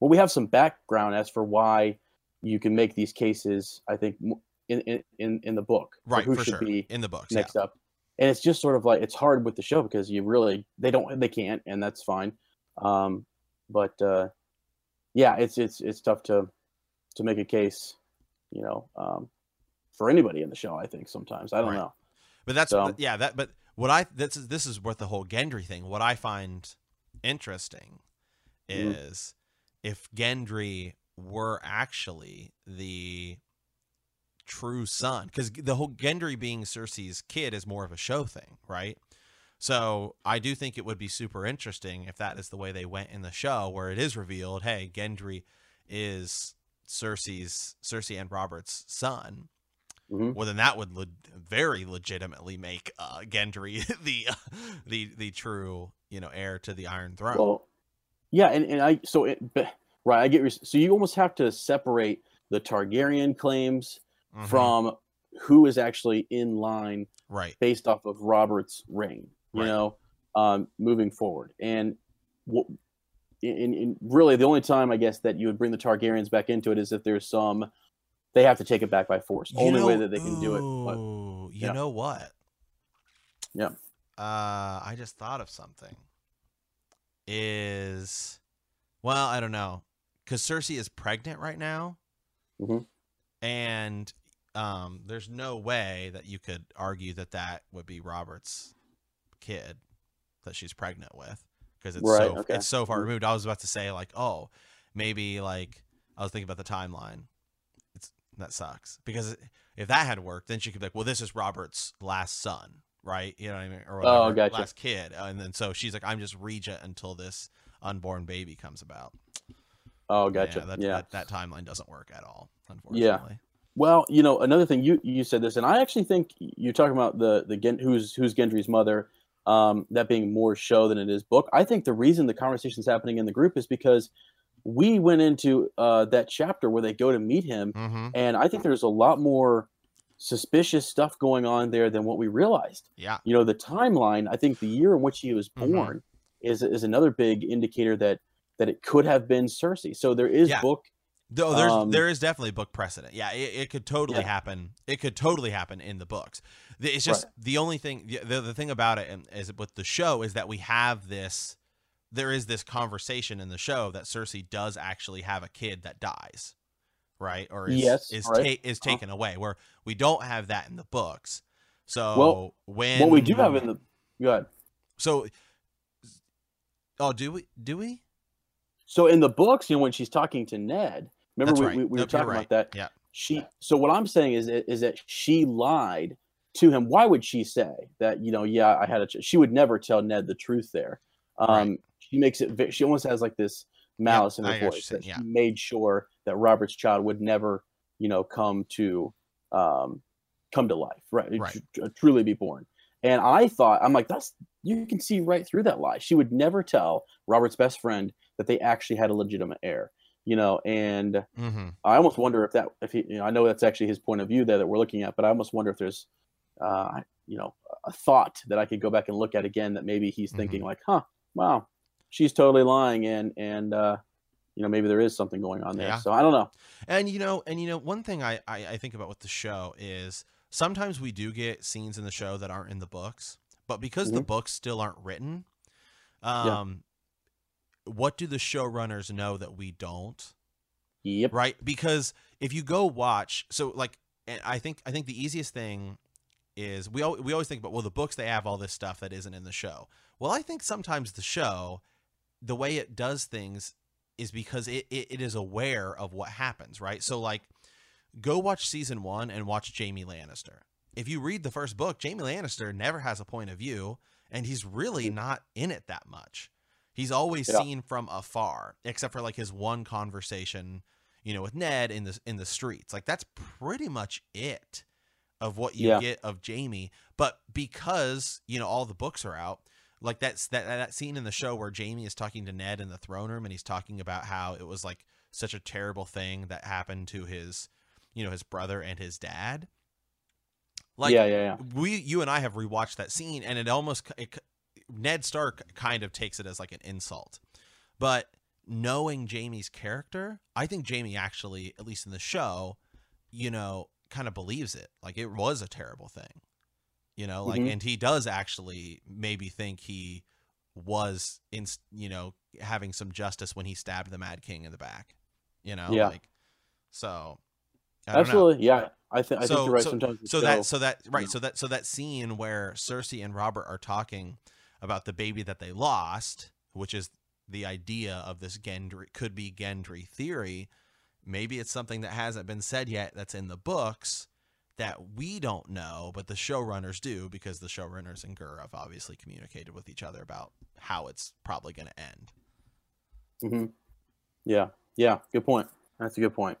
Well, we have some background as for why you can make these cases. I think in in in, the book, for Right, Who for should sure. be In the book next yeah. up, and it's just sort of like it's hard with the show because you really they don't they can't, and that's fine. Um, but uh, yeah, it's it's it's tough to to make a case, you know. Um, for anybody in the show. I think sometimes I don't Right. know. But that's So- yeah, that but what I this is this is what the whole Gendry thing. What I find interesting Mhm. is if Gendry were actually the true son cuz the whole Gendry being Cersei's kid is more of a show thing, right? So, I do think it would be super interesting if that is the way they went in the show where it is revealed, hey, Gendry is Cersei's Cersei and Robert's son Mhm. well then that would le- very legitimately make uh, Gendry [LAUGHS] the the the true you know heir to the Iron Throne. Well, yeah, and, and I so it, right, I get so you almost have to separate the Targaryen claims Mhm. from who is actually in line right, based off of Robert's reign, you Right. know, um, moving forward. And what, in, in really the only time I guess that you would bring the Targaryens back into it is if there's some, they have to take it back by force. You only way that they can do it. But, ooh, you know what? Yeah. Uh, I just thought of something. Is well, I don't know, because Cersei is pregnant right now, Mhm. and um, there's no way that you could argue that that would be Robert's kid that she's pregnant with because it's Right, so okay. it's so far Mhm. removed. I was about to say like, oh, maybe like I was thinking about the timeline. That sucks because if that had worked, then she could be like, well, this is Robert's last son, right? You know what I mean? Or Oh, whatever, gotcha. last kid, and then so she's like, I'm just regent until this unborn baby comes about. oh, gotcha. Yeah, that, yeah. That, that timeline doesn't work at all, unfortunately. Yeah. Well, you know, another thing you you said this, and I actually think you're talking about the the Gen, who's who's Gendry's mother, um, that being more show than it is book. I think the reason the conversation's happening in the group is because we went into uh, that chapter where they go to meet him, Mm-hmm. and I think there's a lot more suspicious stuff going on there than what we realized. Yeah. You know, the timeline. I think the year in which he was Mhm. born is is another big indicator that that it could have been Cersei. So there is Yeah. book Though there's Um, there is definitely book precedent. Yeah, it, it could totally Yeah. happen. It could totally happen in the books. It's just the only thing. The, the the thing about it and- is with the show is that we have this. There is this conversation in the show that Cersei does actually have a kid that dies, right? Or is Yes, is right. ta- is taken uh-huh. away. Where we don't have that in the books. So Well, when what we do have in the go ahead. so. Oh, do we? Do we? So in the books, you know, when she's talking to Ned, remember That's we, right. we, we were Nope, you're talking right. about that. Yeah. She. So what I'm saying is is that she lied to him. Why would she say that? You know, yeah, I had a. Ch-. She would never tell Ned the truth. There, um, Right. she makes it. She almost has like this malice in her what voice that saying, she made sure that Robert's child would never, you know, come to, um, come to life, right? Right. Tr- truly be born. And I thought, I'm like, that's you can see right through that lie. She would never tell Robert's best friend that they actually had a legitimate heir, you know. And Mm-hmm. I almost wonder if that, if he, you know, I know that's actually his point of view there that we're looking at, but I almost wonder if there's, uh, you know, a thought that I could go back and look at again that maybe he's thinking like, huh, wow, she's totally lying, and and uh, you know, maybe there is something going on there. Yeah. So I don't know. And you know, and you know, one thing I, I I think about with the show is sometimes we do get scenes in the show that aren't in the books, but because the Mhm. books still aren't written, Yeah. um, what do the showrunners know that we don't? Yep. Right? Because if you go watch, so like, and I think I think the easiest thing is we al- we always think about well the books they have all this stuff that isn't in the show. Well, I think sometimes the show, the way it does things, is because it, it, it is aware of what happens, right? So like, go watch season one and watch Jaime Lannister. If you read the first book, Jaime Lannister never has a point of view, and he's really not in it that much. He's always Yeah. seen from afar, except for like his one conversation, you know, with Ned in the in the streets. Like that's pretty much it of what you Yeah. get of Jaime. But because you know all the books are out, like that's that that scene in the show where Jaime is talking to Ned in the throne room, and he's talking about how it was like such a terrible thing that happened to his, you know, his brother and his dad. Like yeah, yeah, yeah. we you and I have rewatched that scene and it almost it, Ned Stark kind of takes it as like an insult. But knowing Jaime's character, I think Jaime actually at least in the show, you know, kind of believes it. Like it was a terrible thing. You know, like Mhm. and he does actually maybe think he was in you know having some justice when he stabbed the Mad King in the back. You know, Yeah. like so don't know. Absolutely, yeah. I think I So- think you're right. so- Sometimes So that so that right know. so that so that scene where Cersei and Robert are talking about the baby that they lost, which is the idea of this Gendry could be Gendry theory. Maybe it's something that hasn't been said yet that's in the books that we don't know, but the showrunners do because the showrunners and GRRM have obviously communicated with each other about how it's probably going to end. Mhm. Yeah, yeah. Good point. That's a good point.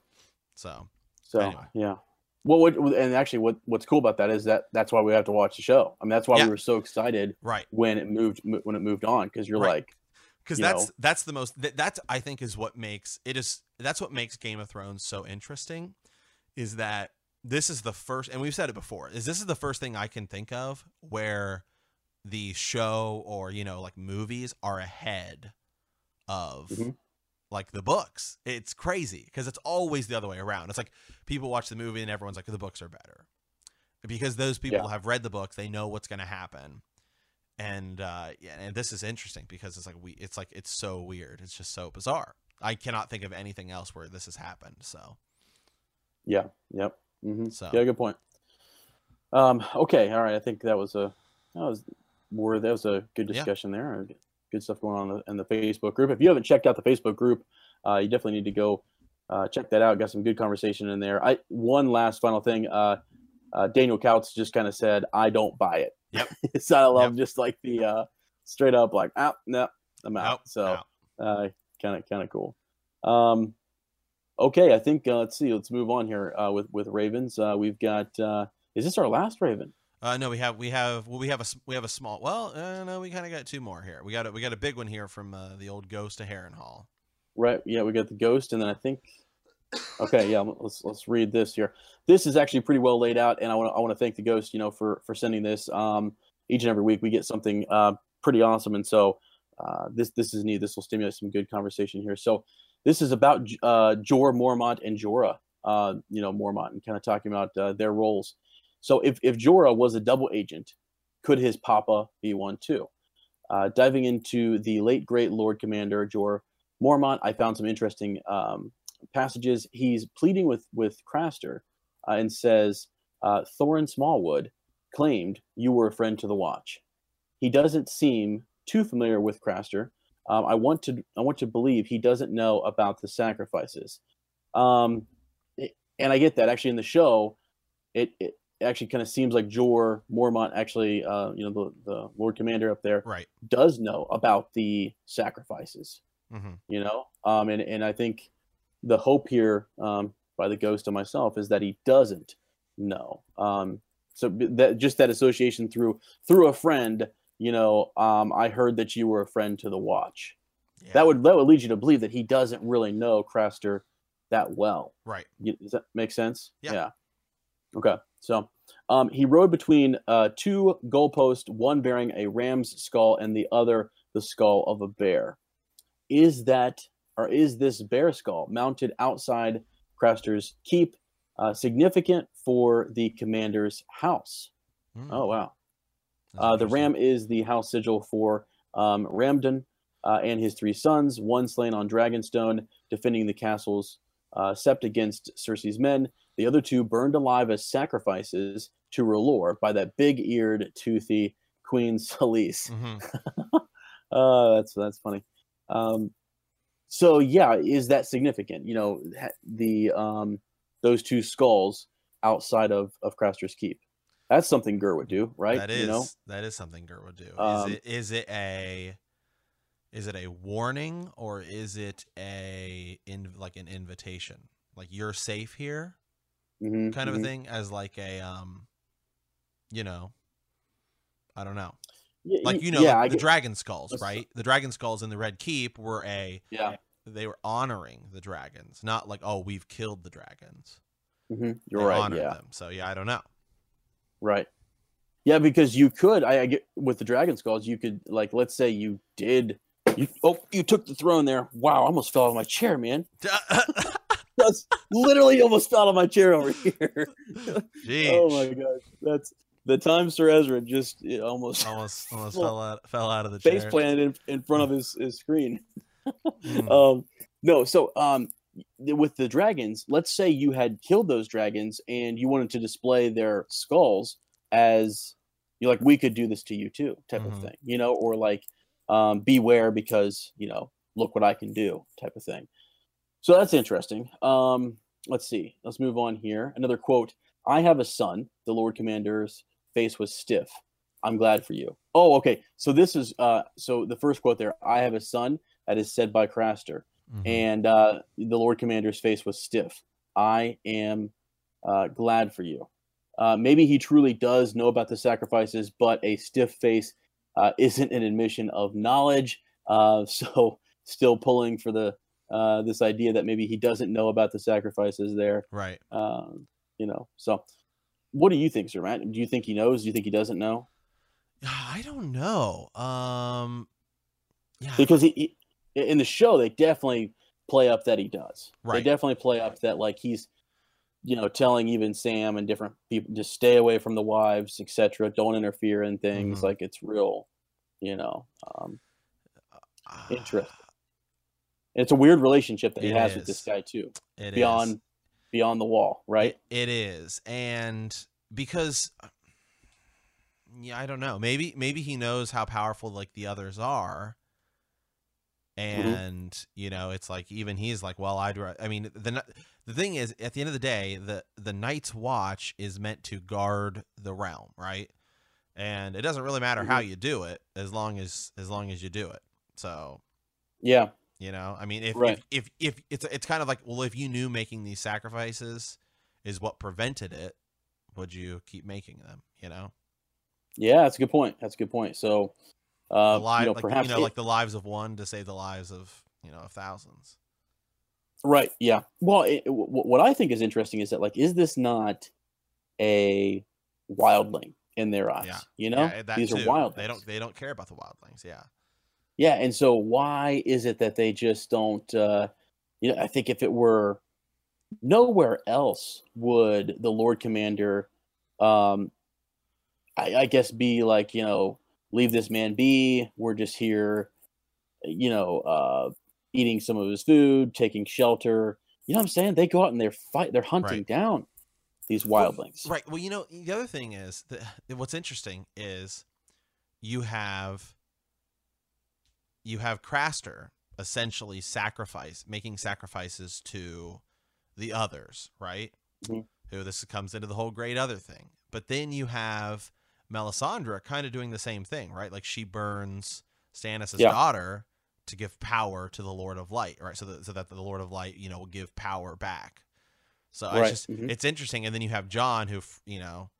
So So Anyway. yeah. Well, what and actually, what what's cool about that is that that's why we have to watch the show. I mean, that's why Yeah. we were so excited right, when it moved when it moved on because you're Right. like, because that's know. that's the most that, that's I think is what makes it is that's what makes Game of Thrones so interesting is that this is the first and we've said it before is this is the first thing I can think of where the show or you know like movies are ahead of Mhm. like the books. It's crazy because it's always the other way around. It's like people watch the movie and everyone's like the books are better because those people Yeah. have read the book, they know what's going to happen and uh yeah and this is interesting because it's like we it's like it's so weird it's just so bizarre i cannot think of anything else where this has happened so yeah, yep, hmm So- yeah, good point. Um, okay, all right. I think that was a that was more that was a good Yeah. discussion there. Good stuff going on in the, in the Facebook group. If you haven't checked out the Facebook group, uh, you definitely need to go uh, check that out. Got some good conversation in there. I one last final thing. Uh, uh, Daniel Couts just kind of said, "I don't buy it." Yep. [LAUGHS] so I love just like the uh, straight up like, "Ah, no, I'm out." Nope, so uh, kind of kind of cool. Um, okay, I think uh, let's see. Let's move on here uh, with with Ravens. Uh, we've got. Uh, is this our last Raven? uh no we have we have well we have a we have a small well uh, no we kind of got two more here we got a, we got a big one here from uh, the old ghost to Harrenhal Right. Yeah, we got the ghost, and then I think. Okay, yeah. Let's let's read this here. This is actually pretty well laid out, and I want I want to thank the ghost, you know, for for sending this. Um, each and every week we get something uh pretty awesome, and so uh, this this is neat. This will stimulate some good conversation here. So this is about uh Jeor Mormont and Jorah. Uh, you know, Mormont, and kind of talking about uh, their roles. So if if Jorah was a double agent, could his papa be one too? Uh, diving into the late great Lord Commander Jeor Mormont, I found some interesting um, passages. He's pleading with with Craster uh, and says, uh, "Thoren Smallwood claimed you were a friend to the Watch. He doesn't seem too familiar with Craster. Um, I want to I want to believe he doesn't know about the sacrifices. Um, it- and I get that actually in the show, it, it actually kind of seems like Jeor Mormont actually, uh, you know, the the Lord Commander up there right does know about the sacrifices mm-hmm. you know um and, and i think the hope here um by the ghost of myself is that he doesn't know um so that just that association through through a friend you know um i heard that you were a friend to the watch yeah. that would that would lead you to believe that he doesn't really know craster that well right does that make sense? Yeah. Okay. So um, he rode between uh, two goalposts, one bearing a ram's skull and the other the skull of a bear. Is that, or is this bear skull mounted outside Craster's keep uh, significant for the commander's house? Mm, Oh, wow. Uh, the ram is the house sigil for um, Rambton uh, and his three sons, one slain on Dragonstone, defending the castle's uh, sept against Cersei's men. The other two burned alive as sacrifices to R'hllor by that big-eared, toothy Queen [LAUGHS] Selyse. Mhm. [LAUGHS] Uh, that's that's funny. Um, so yeah, is that significant? You know, the um, those two skulls outside of of Craster's Keep. That's something GRRM would do, right? That is you know, that is something GRRM would do. Um, is it is it a is it a warning or is it a in like an invitation? Like you're safe here, Mhm, kind of mhm. a thing, as like a um, you know, I don't know, like you know, yeah, the, the get- dragon skulls, right? The dragon skulls in the Red Keep were a yeah, they were honoring the dragons, not like oh we've killed the dragons. mhm, you're They right. Yeah, them. So yeah, I don't know. right. Yeah, because you could. I, I get with the dragon skulls. You could like, let's say you did. You oh, you took the throne there. Wow, I almost fell out of my chair, man. [LAUGHS] That's literally almost fell out of my chair over here. [LAUGHS] Jeez. oh my gosh, that's the time Sir Ezra just it almost [LAUGHS] almost [LAUGHS] almost fell out fell out of the face chair. planted in, in front of his, his screen. Mm. [LAUGHS] um no so um with the dragons, let's say you had killed those dragons and you wanted to display their skulls as you're like, we could do this to you too, type Mhm. of thing, you know, or like, um, beware because you know, look what I can do, type of thing. So that's interesting. Um, let's see. Let's move on here. Another quote: "I have a son." The Lord Commander's face was stiff. I'm glad for you. Oh, okay. So this is uh, so the first quote there. I have a son that is said by Craster Mhm. and uh, the Lord Commander's face was stiff. I am uh, glad for you. Uh, maybe he truly does know about the sacrifices, but a stiff face uh, [LAUGHS] isn't an admission of knowledge. Uh, [LAUGHS] so, still pulling for the uh, this idea that maybe he doesn't know about the sacrifices there. right. Um, you know, so what do you think, Sir Matt? Do you think he knows? Do you think he doesn't know? I don't know. Um, yeah, Because he, he in the show they definitely play up that he does. Right. They definitely play up that like he's you know telling even Sam and different people just stay away from the wives, etc. Don't interfere in things. Mhm. Like it's real, you know. Um, interesting. it's a weird relationship that he It has with this guy too, It is. Beyond the wall, right? It, is, and because yeah, I don't know. Maybe maybe he knows how powerful like the others are, Mm-hmm. and you know, it's like even he's like, well, I'd. I mean, the the thing is, at the end of the day, the the Night's Watch is meant to guard the realm, right? And it doesn't really matter how Mhm. you do it, as long as as long as you do it. So Yeah, you know, I mean, if Right. if, if if it's it's kind of like, well, if you knew making these sacrifices is what prevented it, would you keep making them? You know, yeah, that's a good point. That's a good point. So, uh, you know, like perhaps you know, it- like the lives of one to save the lives of you know of thousands. Right. Yeah. Well, it, w- what I think is interesting is that like, is this not a wildling in their eyes? Yeah. You know, yeah, these too. are wildlings. They don't they don't care about the wildlings. Yeah, Yeah, and so why is it that they just don't? Uh, you know, I think if it were nowhere else, would the Lord Commander, um, I, I guess, be like you know, leave this man be. We're just here, you know, uh, eating some of his food, taking shelter. You know what I'm saying? They go out and they're fight. They're hunting Right. down these Well, wildlings. right. Well, you know, the other thing is that what's interesting is you have you have Craster essentially sacrifice making sacrifices to the others, right? Mhm. Who this comes into the whole great other thing. But then you have Melisandre kind of doing the same thing, right? Like she burns Stannis' Yeah. daughter to give power to the Lord of Light, right? So that so that the Lord of Light, you know, will give power back. So I Right, just mhm. it's interesting, and then you have Jon, who you know,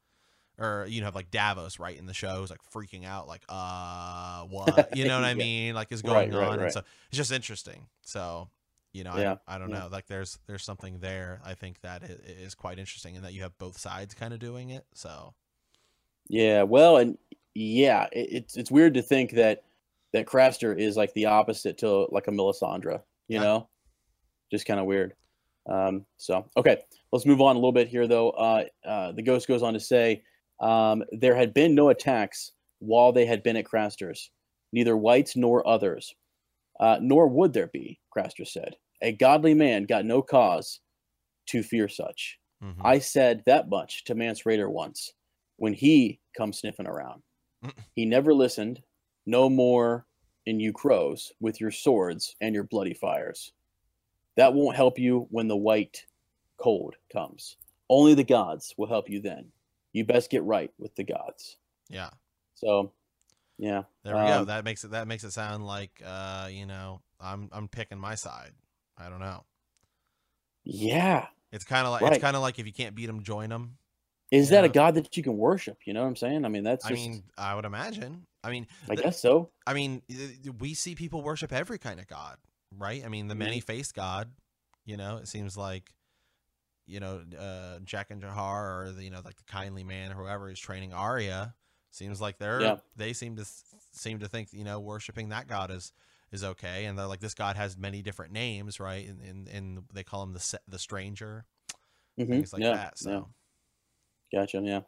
or you have like Davos, right, in the show, who's like freaking out, like, uh, [LAUGHS] what, you know what I mean? Like, is going right, on, and right. so it's just interesting. So, you know, Yeah, I, I don't yeah. know, like, there's there's something there. I think that i- is quite interesting, and that you have both sides kind of doing it. So, Yeah, well, and yeah, it, it's it's weird to think that that Craster is like the opposite to like a Melisandre, you Yeah. know, just kind of weird. Um, so okay, let's move on a little bit here, though. Uh, uh, the ghost goes on to say um, there had been no attacks while they had been at Craster's, neither whites nor others, uh, nor would there be. Craster said, "A godly man got no cause to fear such." mhm. I said that much to Mance Rayder once when he come sniffing around. He never listened. No more in you crows with your swords and your bloody fires. That won't help you when the white cold comes. Only the gods will help you then. You best get right with the gods. yeah, So, yeah. there we go. Um, That makes it that makes it sound like, uh, you know, I'm I'm picking my side. I don't know. Yeah. It's kind of like Right. it's kind of like if you can't beat them, join them. Is that a god that you can worship? You know what I'm saying? I mean, that's I mean, I would imagine. I mean, I the- guess so. I mean, we see people worship every kind of god, right? I mean, the Mhm. many-faced god. You know, it seems like, you know, uh, Jaqen H'ghar, or the, you know, like the kindly man, or whoever is training Arya. Seems like they're Yeah. they seem to seem to think you know worshiping that god is is okay, and they're like this god has many different names, right? And and, and they call him the the stranger, Mhm. things like yeah, that. So yeah. Gotcha. Yeah.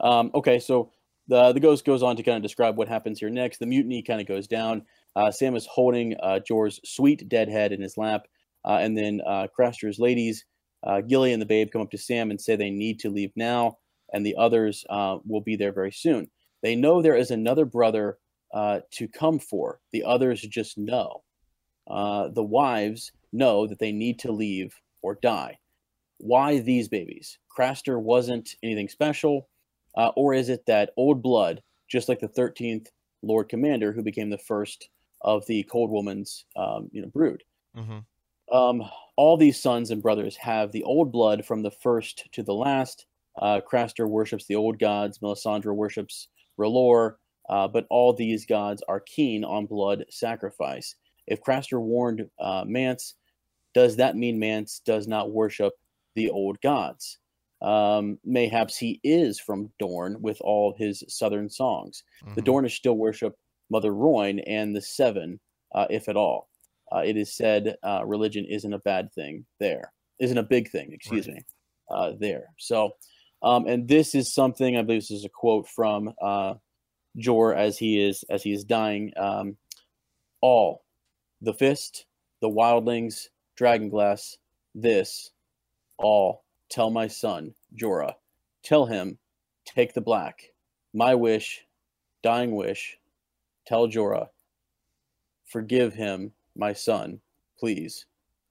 Um, okay. So the the ghost goes on to kind of describe what happens here next. The mutiny kind of goes down. Uh, Sam is holding uh, Jeor's sweet dead head in his lap. Uh, and then uh, Craster's ladies, uh, Gilly and the babe, come up to Sam and say they need to leave now, and the others uh, will be there very soon. They know there is another brother uh, to come for. The others just know. Uh, the wives know that they need to leave or die. Why these babies? Craster wasn't anything special, uh, or is it that old blood, just like the 13th Lord Commander, who became the first of the Cold Woman's um, you know brood? Mm-hmm. Um, all these sons and brothers have the old blood from the first to the last. Uh, Craster worships the old gods. Melisandre worships R'hllor, uh, but all these gods are keen on blood sacrifice. If Craster warned uh, Mance, does that mean Mance does not worship the old gods? Um, mayhaps he is from Dorne with all his southern songs. The Mhm. Dornish still worship Mother Rhoyne and the Seven, uh, if at all. Uh, it is said uh, religion isn't a bad thing there, isn't a big thing, excuse me, uh, there. So, um, and this is something I believe this is a quote from uh, Jeor as he is as he is dying. Um, all the fist, the wildlings, dragonglass, this, all tell my son Jorah, tell him, take the black, my wish, dying wish, tell Jorah, forgive him, my son, please,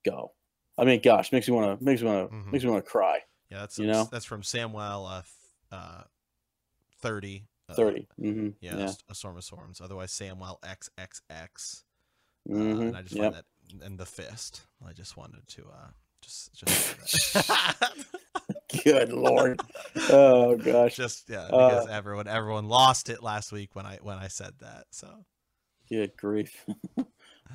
go. I mean, gosh, makes me want to makes me want to Mhm. makes me want to cry. Yeah, that's You know? that's from Samwell uh, uh, thirty. uh, 30 mm-hmm. Yeah, yeah. A Storm of Storms. Otherwise, Samwell XXX. Uh, hmm and I just Yep. find that, and the fist. I just wanted to uh, just just. [LAUGHS] Good lord. Oh gosh. just yeah, Uh, everyone everyone lost it last week when I when I said that. So Good grief. [LAUGHS]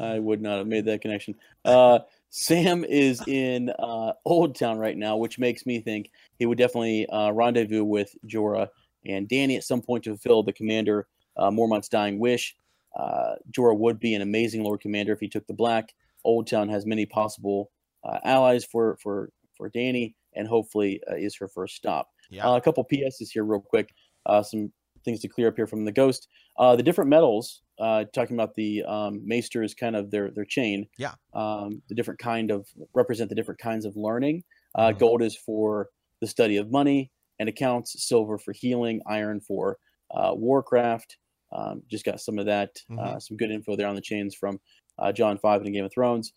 I would not have made that connection. Uh, Sam is in uh, Oldtown right now, which makes me think he would definitely uh, rendezvous with Jorah and Dany at some point to fulfill the commander uh, Mormont's dying wish. Uh, Jorah would be an amazing Lord Commander if he took the black. Oldtown has many possible uh, allies for for for Dany, and hopefully uh, is her first stop. yeah, Uh, a couple PSs here, real quick. Uh, some things to clear up here from the Ghost. Uh, the different metals, uh, talking about the um, maesters, kind of their their chain. Yeah. Um, the different kind of represent the different kinds of learning. Uh, Mhm. Gold is for the study of money and accounts. Silver for healing. Iron for uh, warcraft. Um, just got some of that. Uh, some good info there on the chains from uh, Jon Five in Game of Thrones.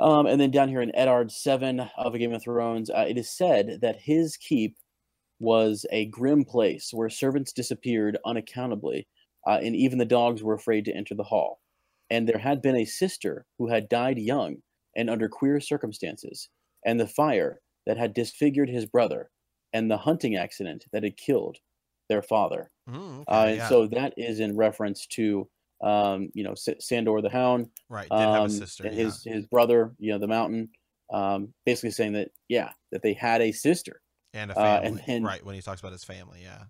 Um, and then down here in Eddard 7 of A Game of Thrones, uh, it is said that his keep was a grim place where servants disappeared unaccountably, uh, and even the dogs were afraid to enter the hall. And there had been a sister who had died young and under queer circumstances, and the fire that had disfigured his brother, and the hunting accident that had killed their father. Mm, okay, Uh, and yeah. so that is in reference to, um, you know, S- Sandor the Hound, right. Did have a um, sister. and yeah. his his brother, you know, the Mountain, um, basically saying that yeah, that they had a sister. And a uh, family. and then- right when he talks about his family. Yeah.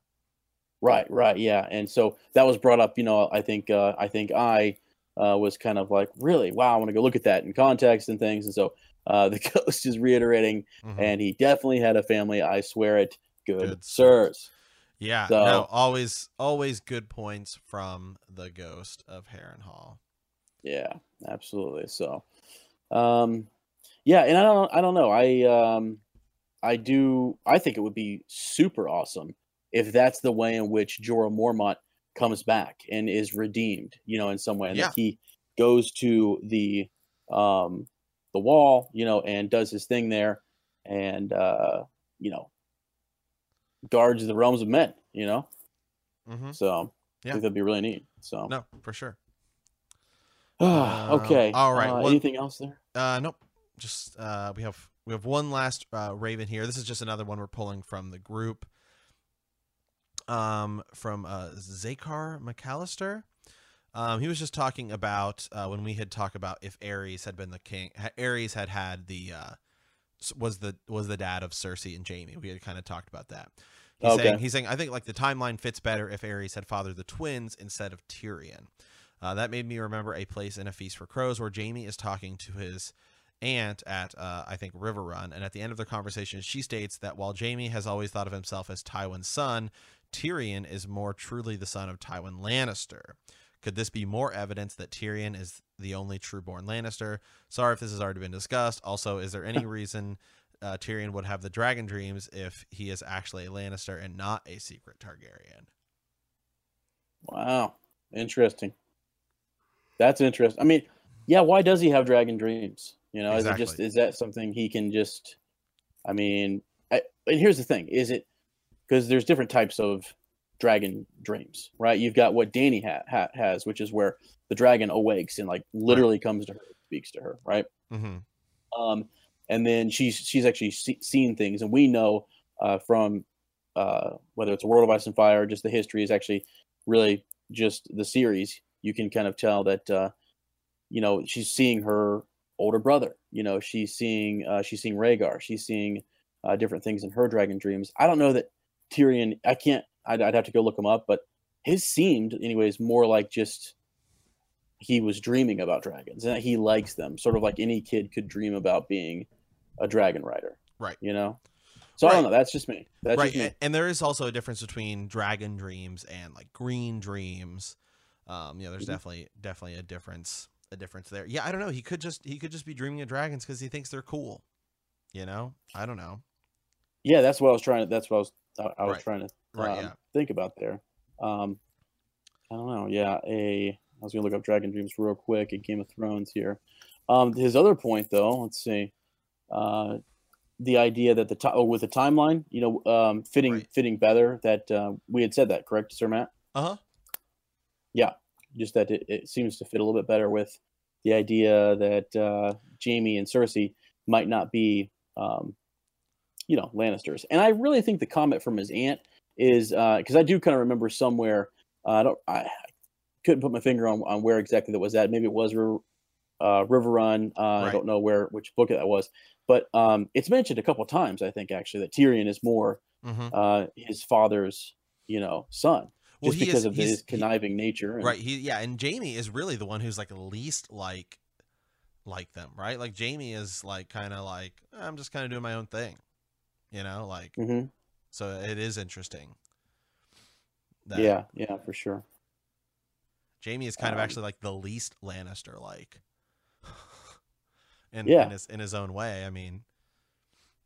Right, right, yeah, and so that was brought up. You know, I think uh, I think I uh, was kind of like, really, wow, I want to go look at that in context and things, and so uh, [LAUGHS] the ghost is reiterating, Mhm. and he definitely had a family. I swear it. Good, Good sirs. Yeah, So- no, always, always good points from the ghost of Harrenhal. Yeah, absolutely. So, um, yeah, and I don't, I don't know. I, um, I do. I think it would be super awesome if that's the way in which Jorah Mormont comes back and is redeemed. You know, in some way, and Yeah. that he goes to the, um, the wall. You know, and does his thing there, and uh, you know, guards the realms of men. You know, Mm-hmm. so I Yeah. think that'd be really neat. So, No, for sure. [SIGHS] okay. Um, all right, Uh, well- anything else there? Uh, nope. Just uh, we have we have one last uh, Raven here. This is just another one we're pulling from the group. Um, from uh, Zakar McAllister. Um, he was just talking about uh, when we had talked about if Aerys had been the king. Aerys had had the uh, was the was the dad of Cersei and Jaime. We had kind of talked about that. He's Okay. saying he's saying I think like the timeline fits better if Aerys had fathered the twins instead of Tyrion. Uh, that made me remember a place in A Feast for Crows where Jaime is talking to his aunt at, uh, I think, Riverrun. And at the end of their conversation, she states that while Jaime has always thought of himself as Tywin's son, Tyrion is more truly the son of Tywin Lannister. Could this be more evidence that Tyrion is the only true-born Lannister? Sorry if this has already been discussed. Also, is there any [LAUGHS] reason uh, Tyrion would have the dragon dreams if he is actually a Lannister and not a secret Targaryen? Wow, interesting. That's interesting. I mean, yeah, why does he have dragon dreams? You know, is it just is that something he can just? I mean, I, and here's the thing: is it because there's different types of dragon dreams, right? You've got what Dany ha- ha- has, which is where the dragon awakes and like literally comes to her, speaks to her, right? Mm-hmm. um, and then she's she's actually see, seen things, and we know uh, from uh, whether it's a World of Ice and Fire, or just the history is actually really just the series. You can kind of tell that uh, you know she's seeing her older brother. You know she's seeing uh, she's seeing Rhaegar. She's seeing uh, different things in her dragon dreams. I don't know that Tyrion. I can't. I'd, I'd have to go look him up, but his seemed, anyways, more like just he was dreaming about dragons and that he likes them, sort of like any kid could dream about being a dragon rider. Right. You know. So I don't know. That's just me. That's right just me. and there is also a difference between dragon dreams and like green dreams um you know there's Mhm. definitely definitely a difference a difference there yeah i don't know he could just he could just be dreaming of dragons because he thinks they're cool you know i don't know Yeah, that's what I was trying to. That's what I was. I, I was Right. trying to right um, yeah think about there. Um, I don't know. Yeah, a. I was gonna look up Dragon Dreams real quick at Game of Thrones here. Um, his other point, though, let's see, uh, the idea that the ti- oh, with the timeline, you know, um, fitting Right. fitting better. That uh, we had said that, correct, Sir Matt? uh-huh Just that it, it seems to fit a little bit better with the idea that uh, Jaime and Cersei might not be, um, you know, Lannisters. And I really think the comment from his aunt is because I do kind of remember somewhere. Uh, I don't. I couldn't put my finger on, on where exactly that was at. Maybe it was River, uh, Riverrun. Uh, I don't know where which book that was, but um, it's mentioned a couple times. I think actually that Tyrion is more mm-hmm. uh, his father's, you know, son, well just because is of his conniving nature. And, right he yeah and jaime is really the one who's like least like like them right like jaime is like kind of like i'm just kind of doing my own thing you know like Mm-hmm. so it is interesting that Yeah, yeah, for sure. Jaime is kind of Um, actually like the least Lannister like. [LAUGHS] in, Yeah. in his in his own way. I mean,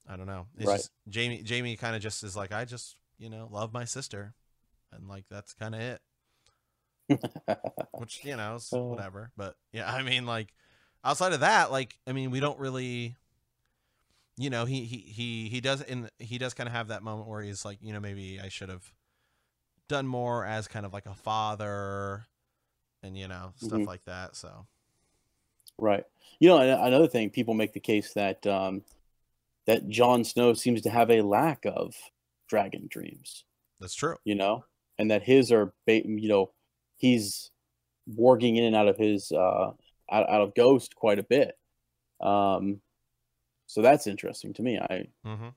I don't know. It's Right. just Jaime Jaime kind of just is like I just, you know, love my sister. And like that's kind of it. Which, you know, is Uh. [LAUGHS] whatever. But yeah, I mean like outside of that, like I mean, we don't really you know, he he he he does in he does kind of have that moment where he's like, you know, maybe I should have done more as kind of like a father and you know, stuff Mhm. like that. So, Right. You know, another thing, people make the case that um, that Jon Snow seems to have a lack of dragon dreams. that's true. You know, and that his are, ba- you know, he's warging in and out of his uh, out, out of Ghost quite a bit. Um, so that's interesting to me. I Mhm.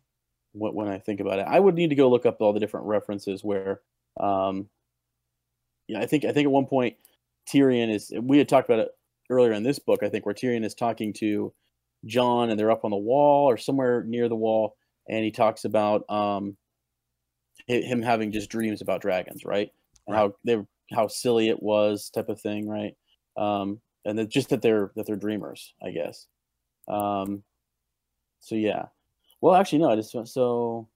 when, when I think about it. I would need to go look up all the different references where, um, yeah, I think I think at one point Tyrion is. We had talked about it earlier in this book. I think where Tyrion is talking to Jon, and they're up on the wall or somewhere near the wall, and he talks about um, him having just dreams about dragons, right? And how they how silly it was, type of thing, right? Um, and that just that they're that they're dreamers, I guess. Um, so yeah. Well, actually, no. I just so.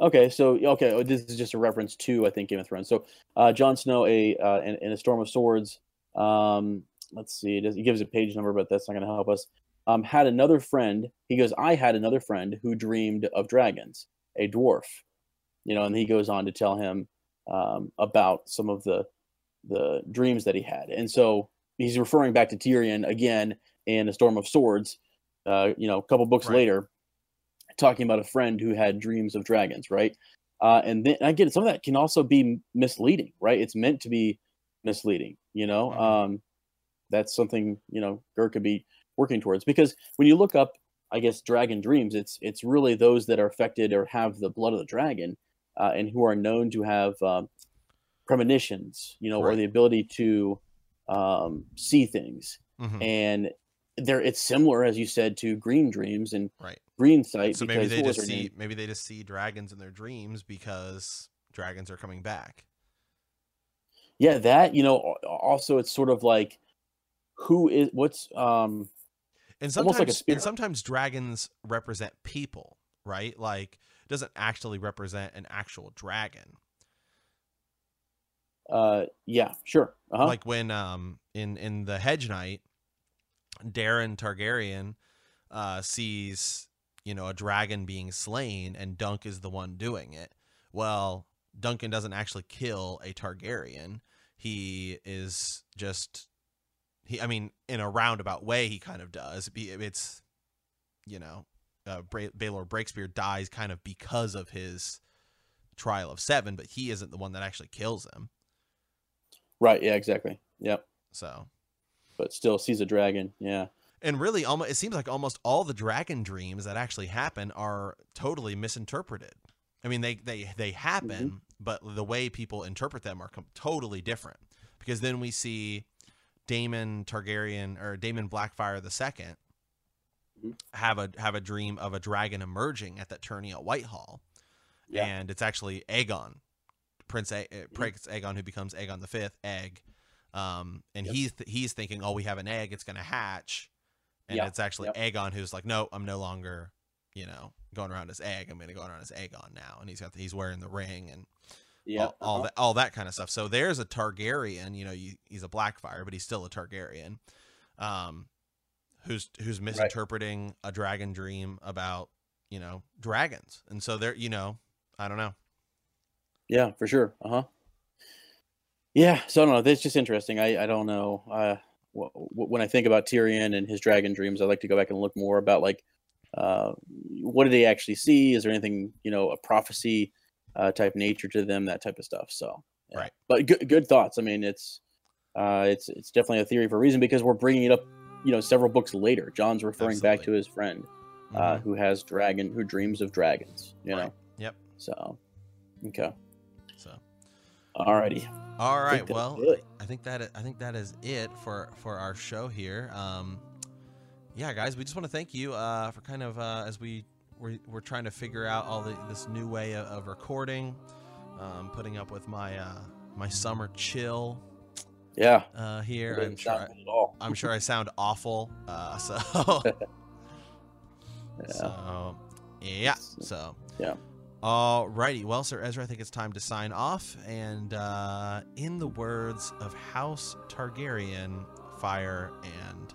Okay, so okay, oh, this is just a reference to I think Game of Thrones. So, uh, Jon Snow, a uh, in, in a Storm of Swords. Um, let's see, it, does, it gives a page number, but that's not going to help us. Um, had another friend. He goes, I had another friend who dreamed of dragons, a dwarf. You know, and he goes on to tell him um, about some of the the dreams that he had, and so he's referring back to Tyrion again in a Storm of Swords. Uh, you know, a couple books Right. later, talking about a friend who had dreams of dragons, right? Uh, and then I get some of that can also be misleading, right? It's meant to be misleading, you know. Mhm. Um, that's something you know GRRM could be working towards because when you look up, I guess dragon dreams, it's it's really those that are affected or have the blood of the dragon, uh, and who are known to have um, premonitions, you know, or the ability to um, see things Mhm. and there it's similar as you said to green dreams and Right. green sight So maybe they just see name? maybe they just see dragons in their dreams because dragons are coming back. yeah, that you know. Also, it's sort of like who is what's um And sometimes like and sometimes dragons represent people, right? Like doesn't actually represent an actual dragon. uh yeah sure uh-huh. Like when um in in the Hedge Knight, Daeron Targaryen uh sees, you know, a dragon being slain and Dunk is the one doing it. Well, Duncan doesn't actually kill a Targaryen. He is just he I mean in a roundabout way he kind of does. It's you know, uh, Bra- Baelor Breakspear dies kind of because of his trial of 7, but he isn't the one that actually kills him. right yeah exactly. Yep. So. But still sees a dragon yeah. And really almost it seems like almost all the dragon dreams that actually happen are totally misinterpreted. I mean they they they happen but the way people interpret them are com- totally different. Because then we see Daemon Targaryen or Daemon Blackfire the 2nd Mhm. have a have a dream of a dragon emerging at that tourney at Whitehall Yeah. and it's actually Aegon Prince a- uh, Prince Aegon who becomes Aegon the 5th egg um and Yep. he's th- he's thinking oh we have an egg it's going to hatch and Yeah, it's actually yep. Aegon who's like no I'm no longer you know going around as egg I'm going to go around as Aegon now and he's got the, he's wearing the ring and yeah all, all uh-huh. that all that kind of stuff. So there's a Targaryen, you know, you, he's a Blackfire, but he's still a Targaryen, um, who's who's misinterpreting a dragon dream about you know dragons, and so there, you know, I don't know. Yeah, for sure. Uh huh. Yeah, so I don't know. That's just interesting. I I don't know. Uh, wh- wh- when I think about Tyrion and his dragon dreams, I like to go back and look more about like, uh, what did they actually see? Is there anything you know a prophecy uh, type nature to them? That type of stuff. So yeah. Right. But good good thoughts. I mean, it's uh, it's it's definitely a theory for a reason because we're bringing it up. You know, several books later, Jon's referring back to his friend uh, Mhm. who has dragon who dreams of dragons. You Right. know. Yep. So. Okay. So Alrighty. all right, that's well, it. I think that I think that is it for for our show here. Um, yeah, guys, we just want to thank you uh, for kind of uh, as we we're, we're trying to figure out all the, this new way of, of recording, um, putting up with my uh, my summer chill Yeah. uh, here. I'm sure, sound good at all. I'm sure I sound [LAUGHS] awful. Uh, so, [LAUGHS] Yeah. so yeah. So Yeah. Alrighty. Well, Sir Ezra, I think it's time to sign off. And uh, in the words of House Targaryen, fire and.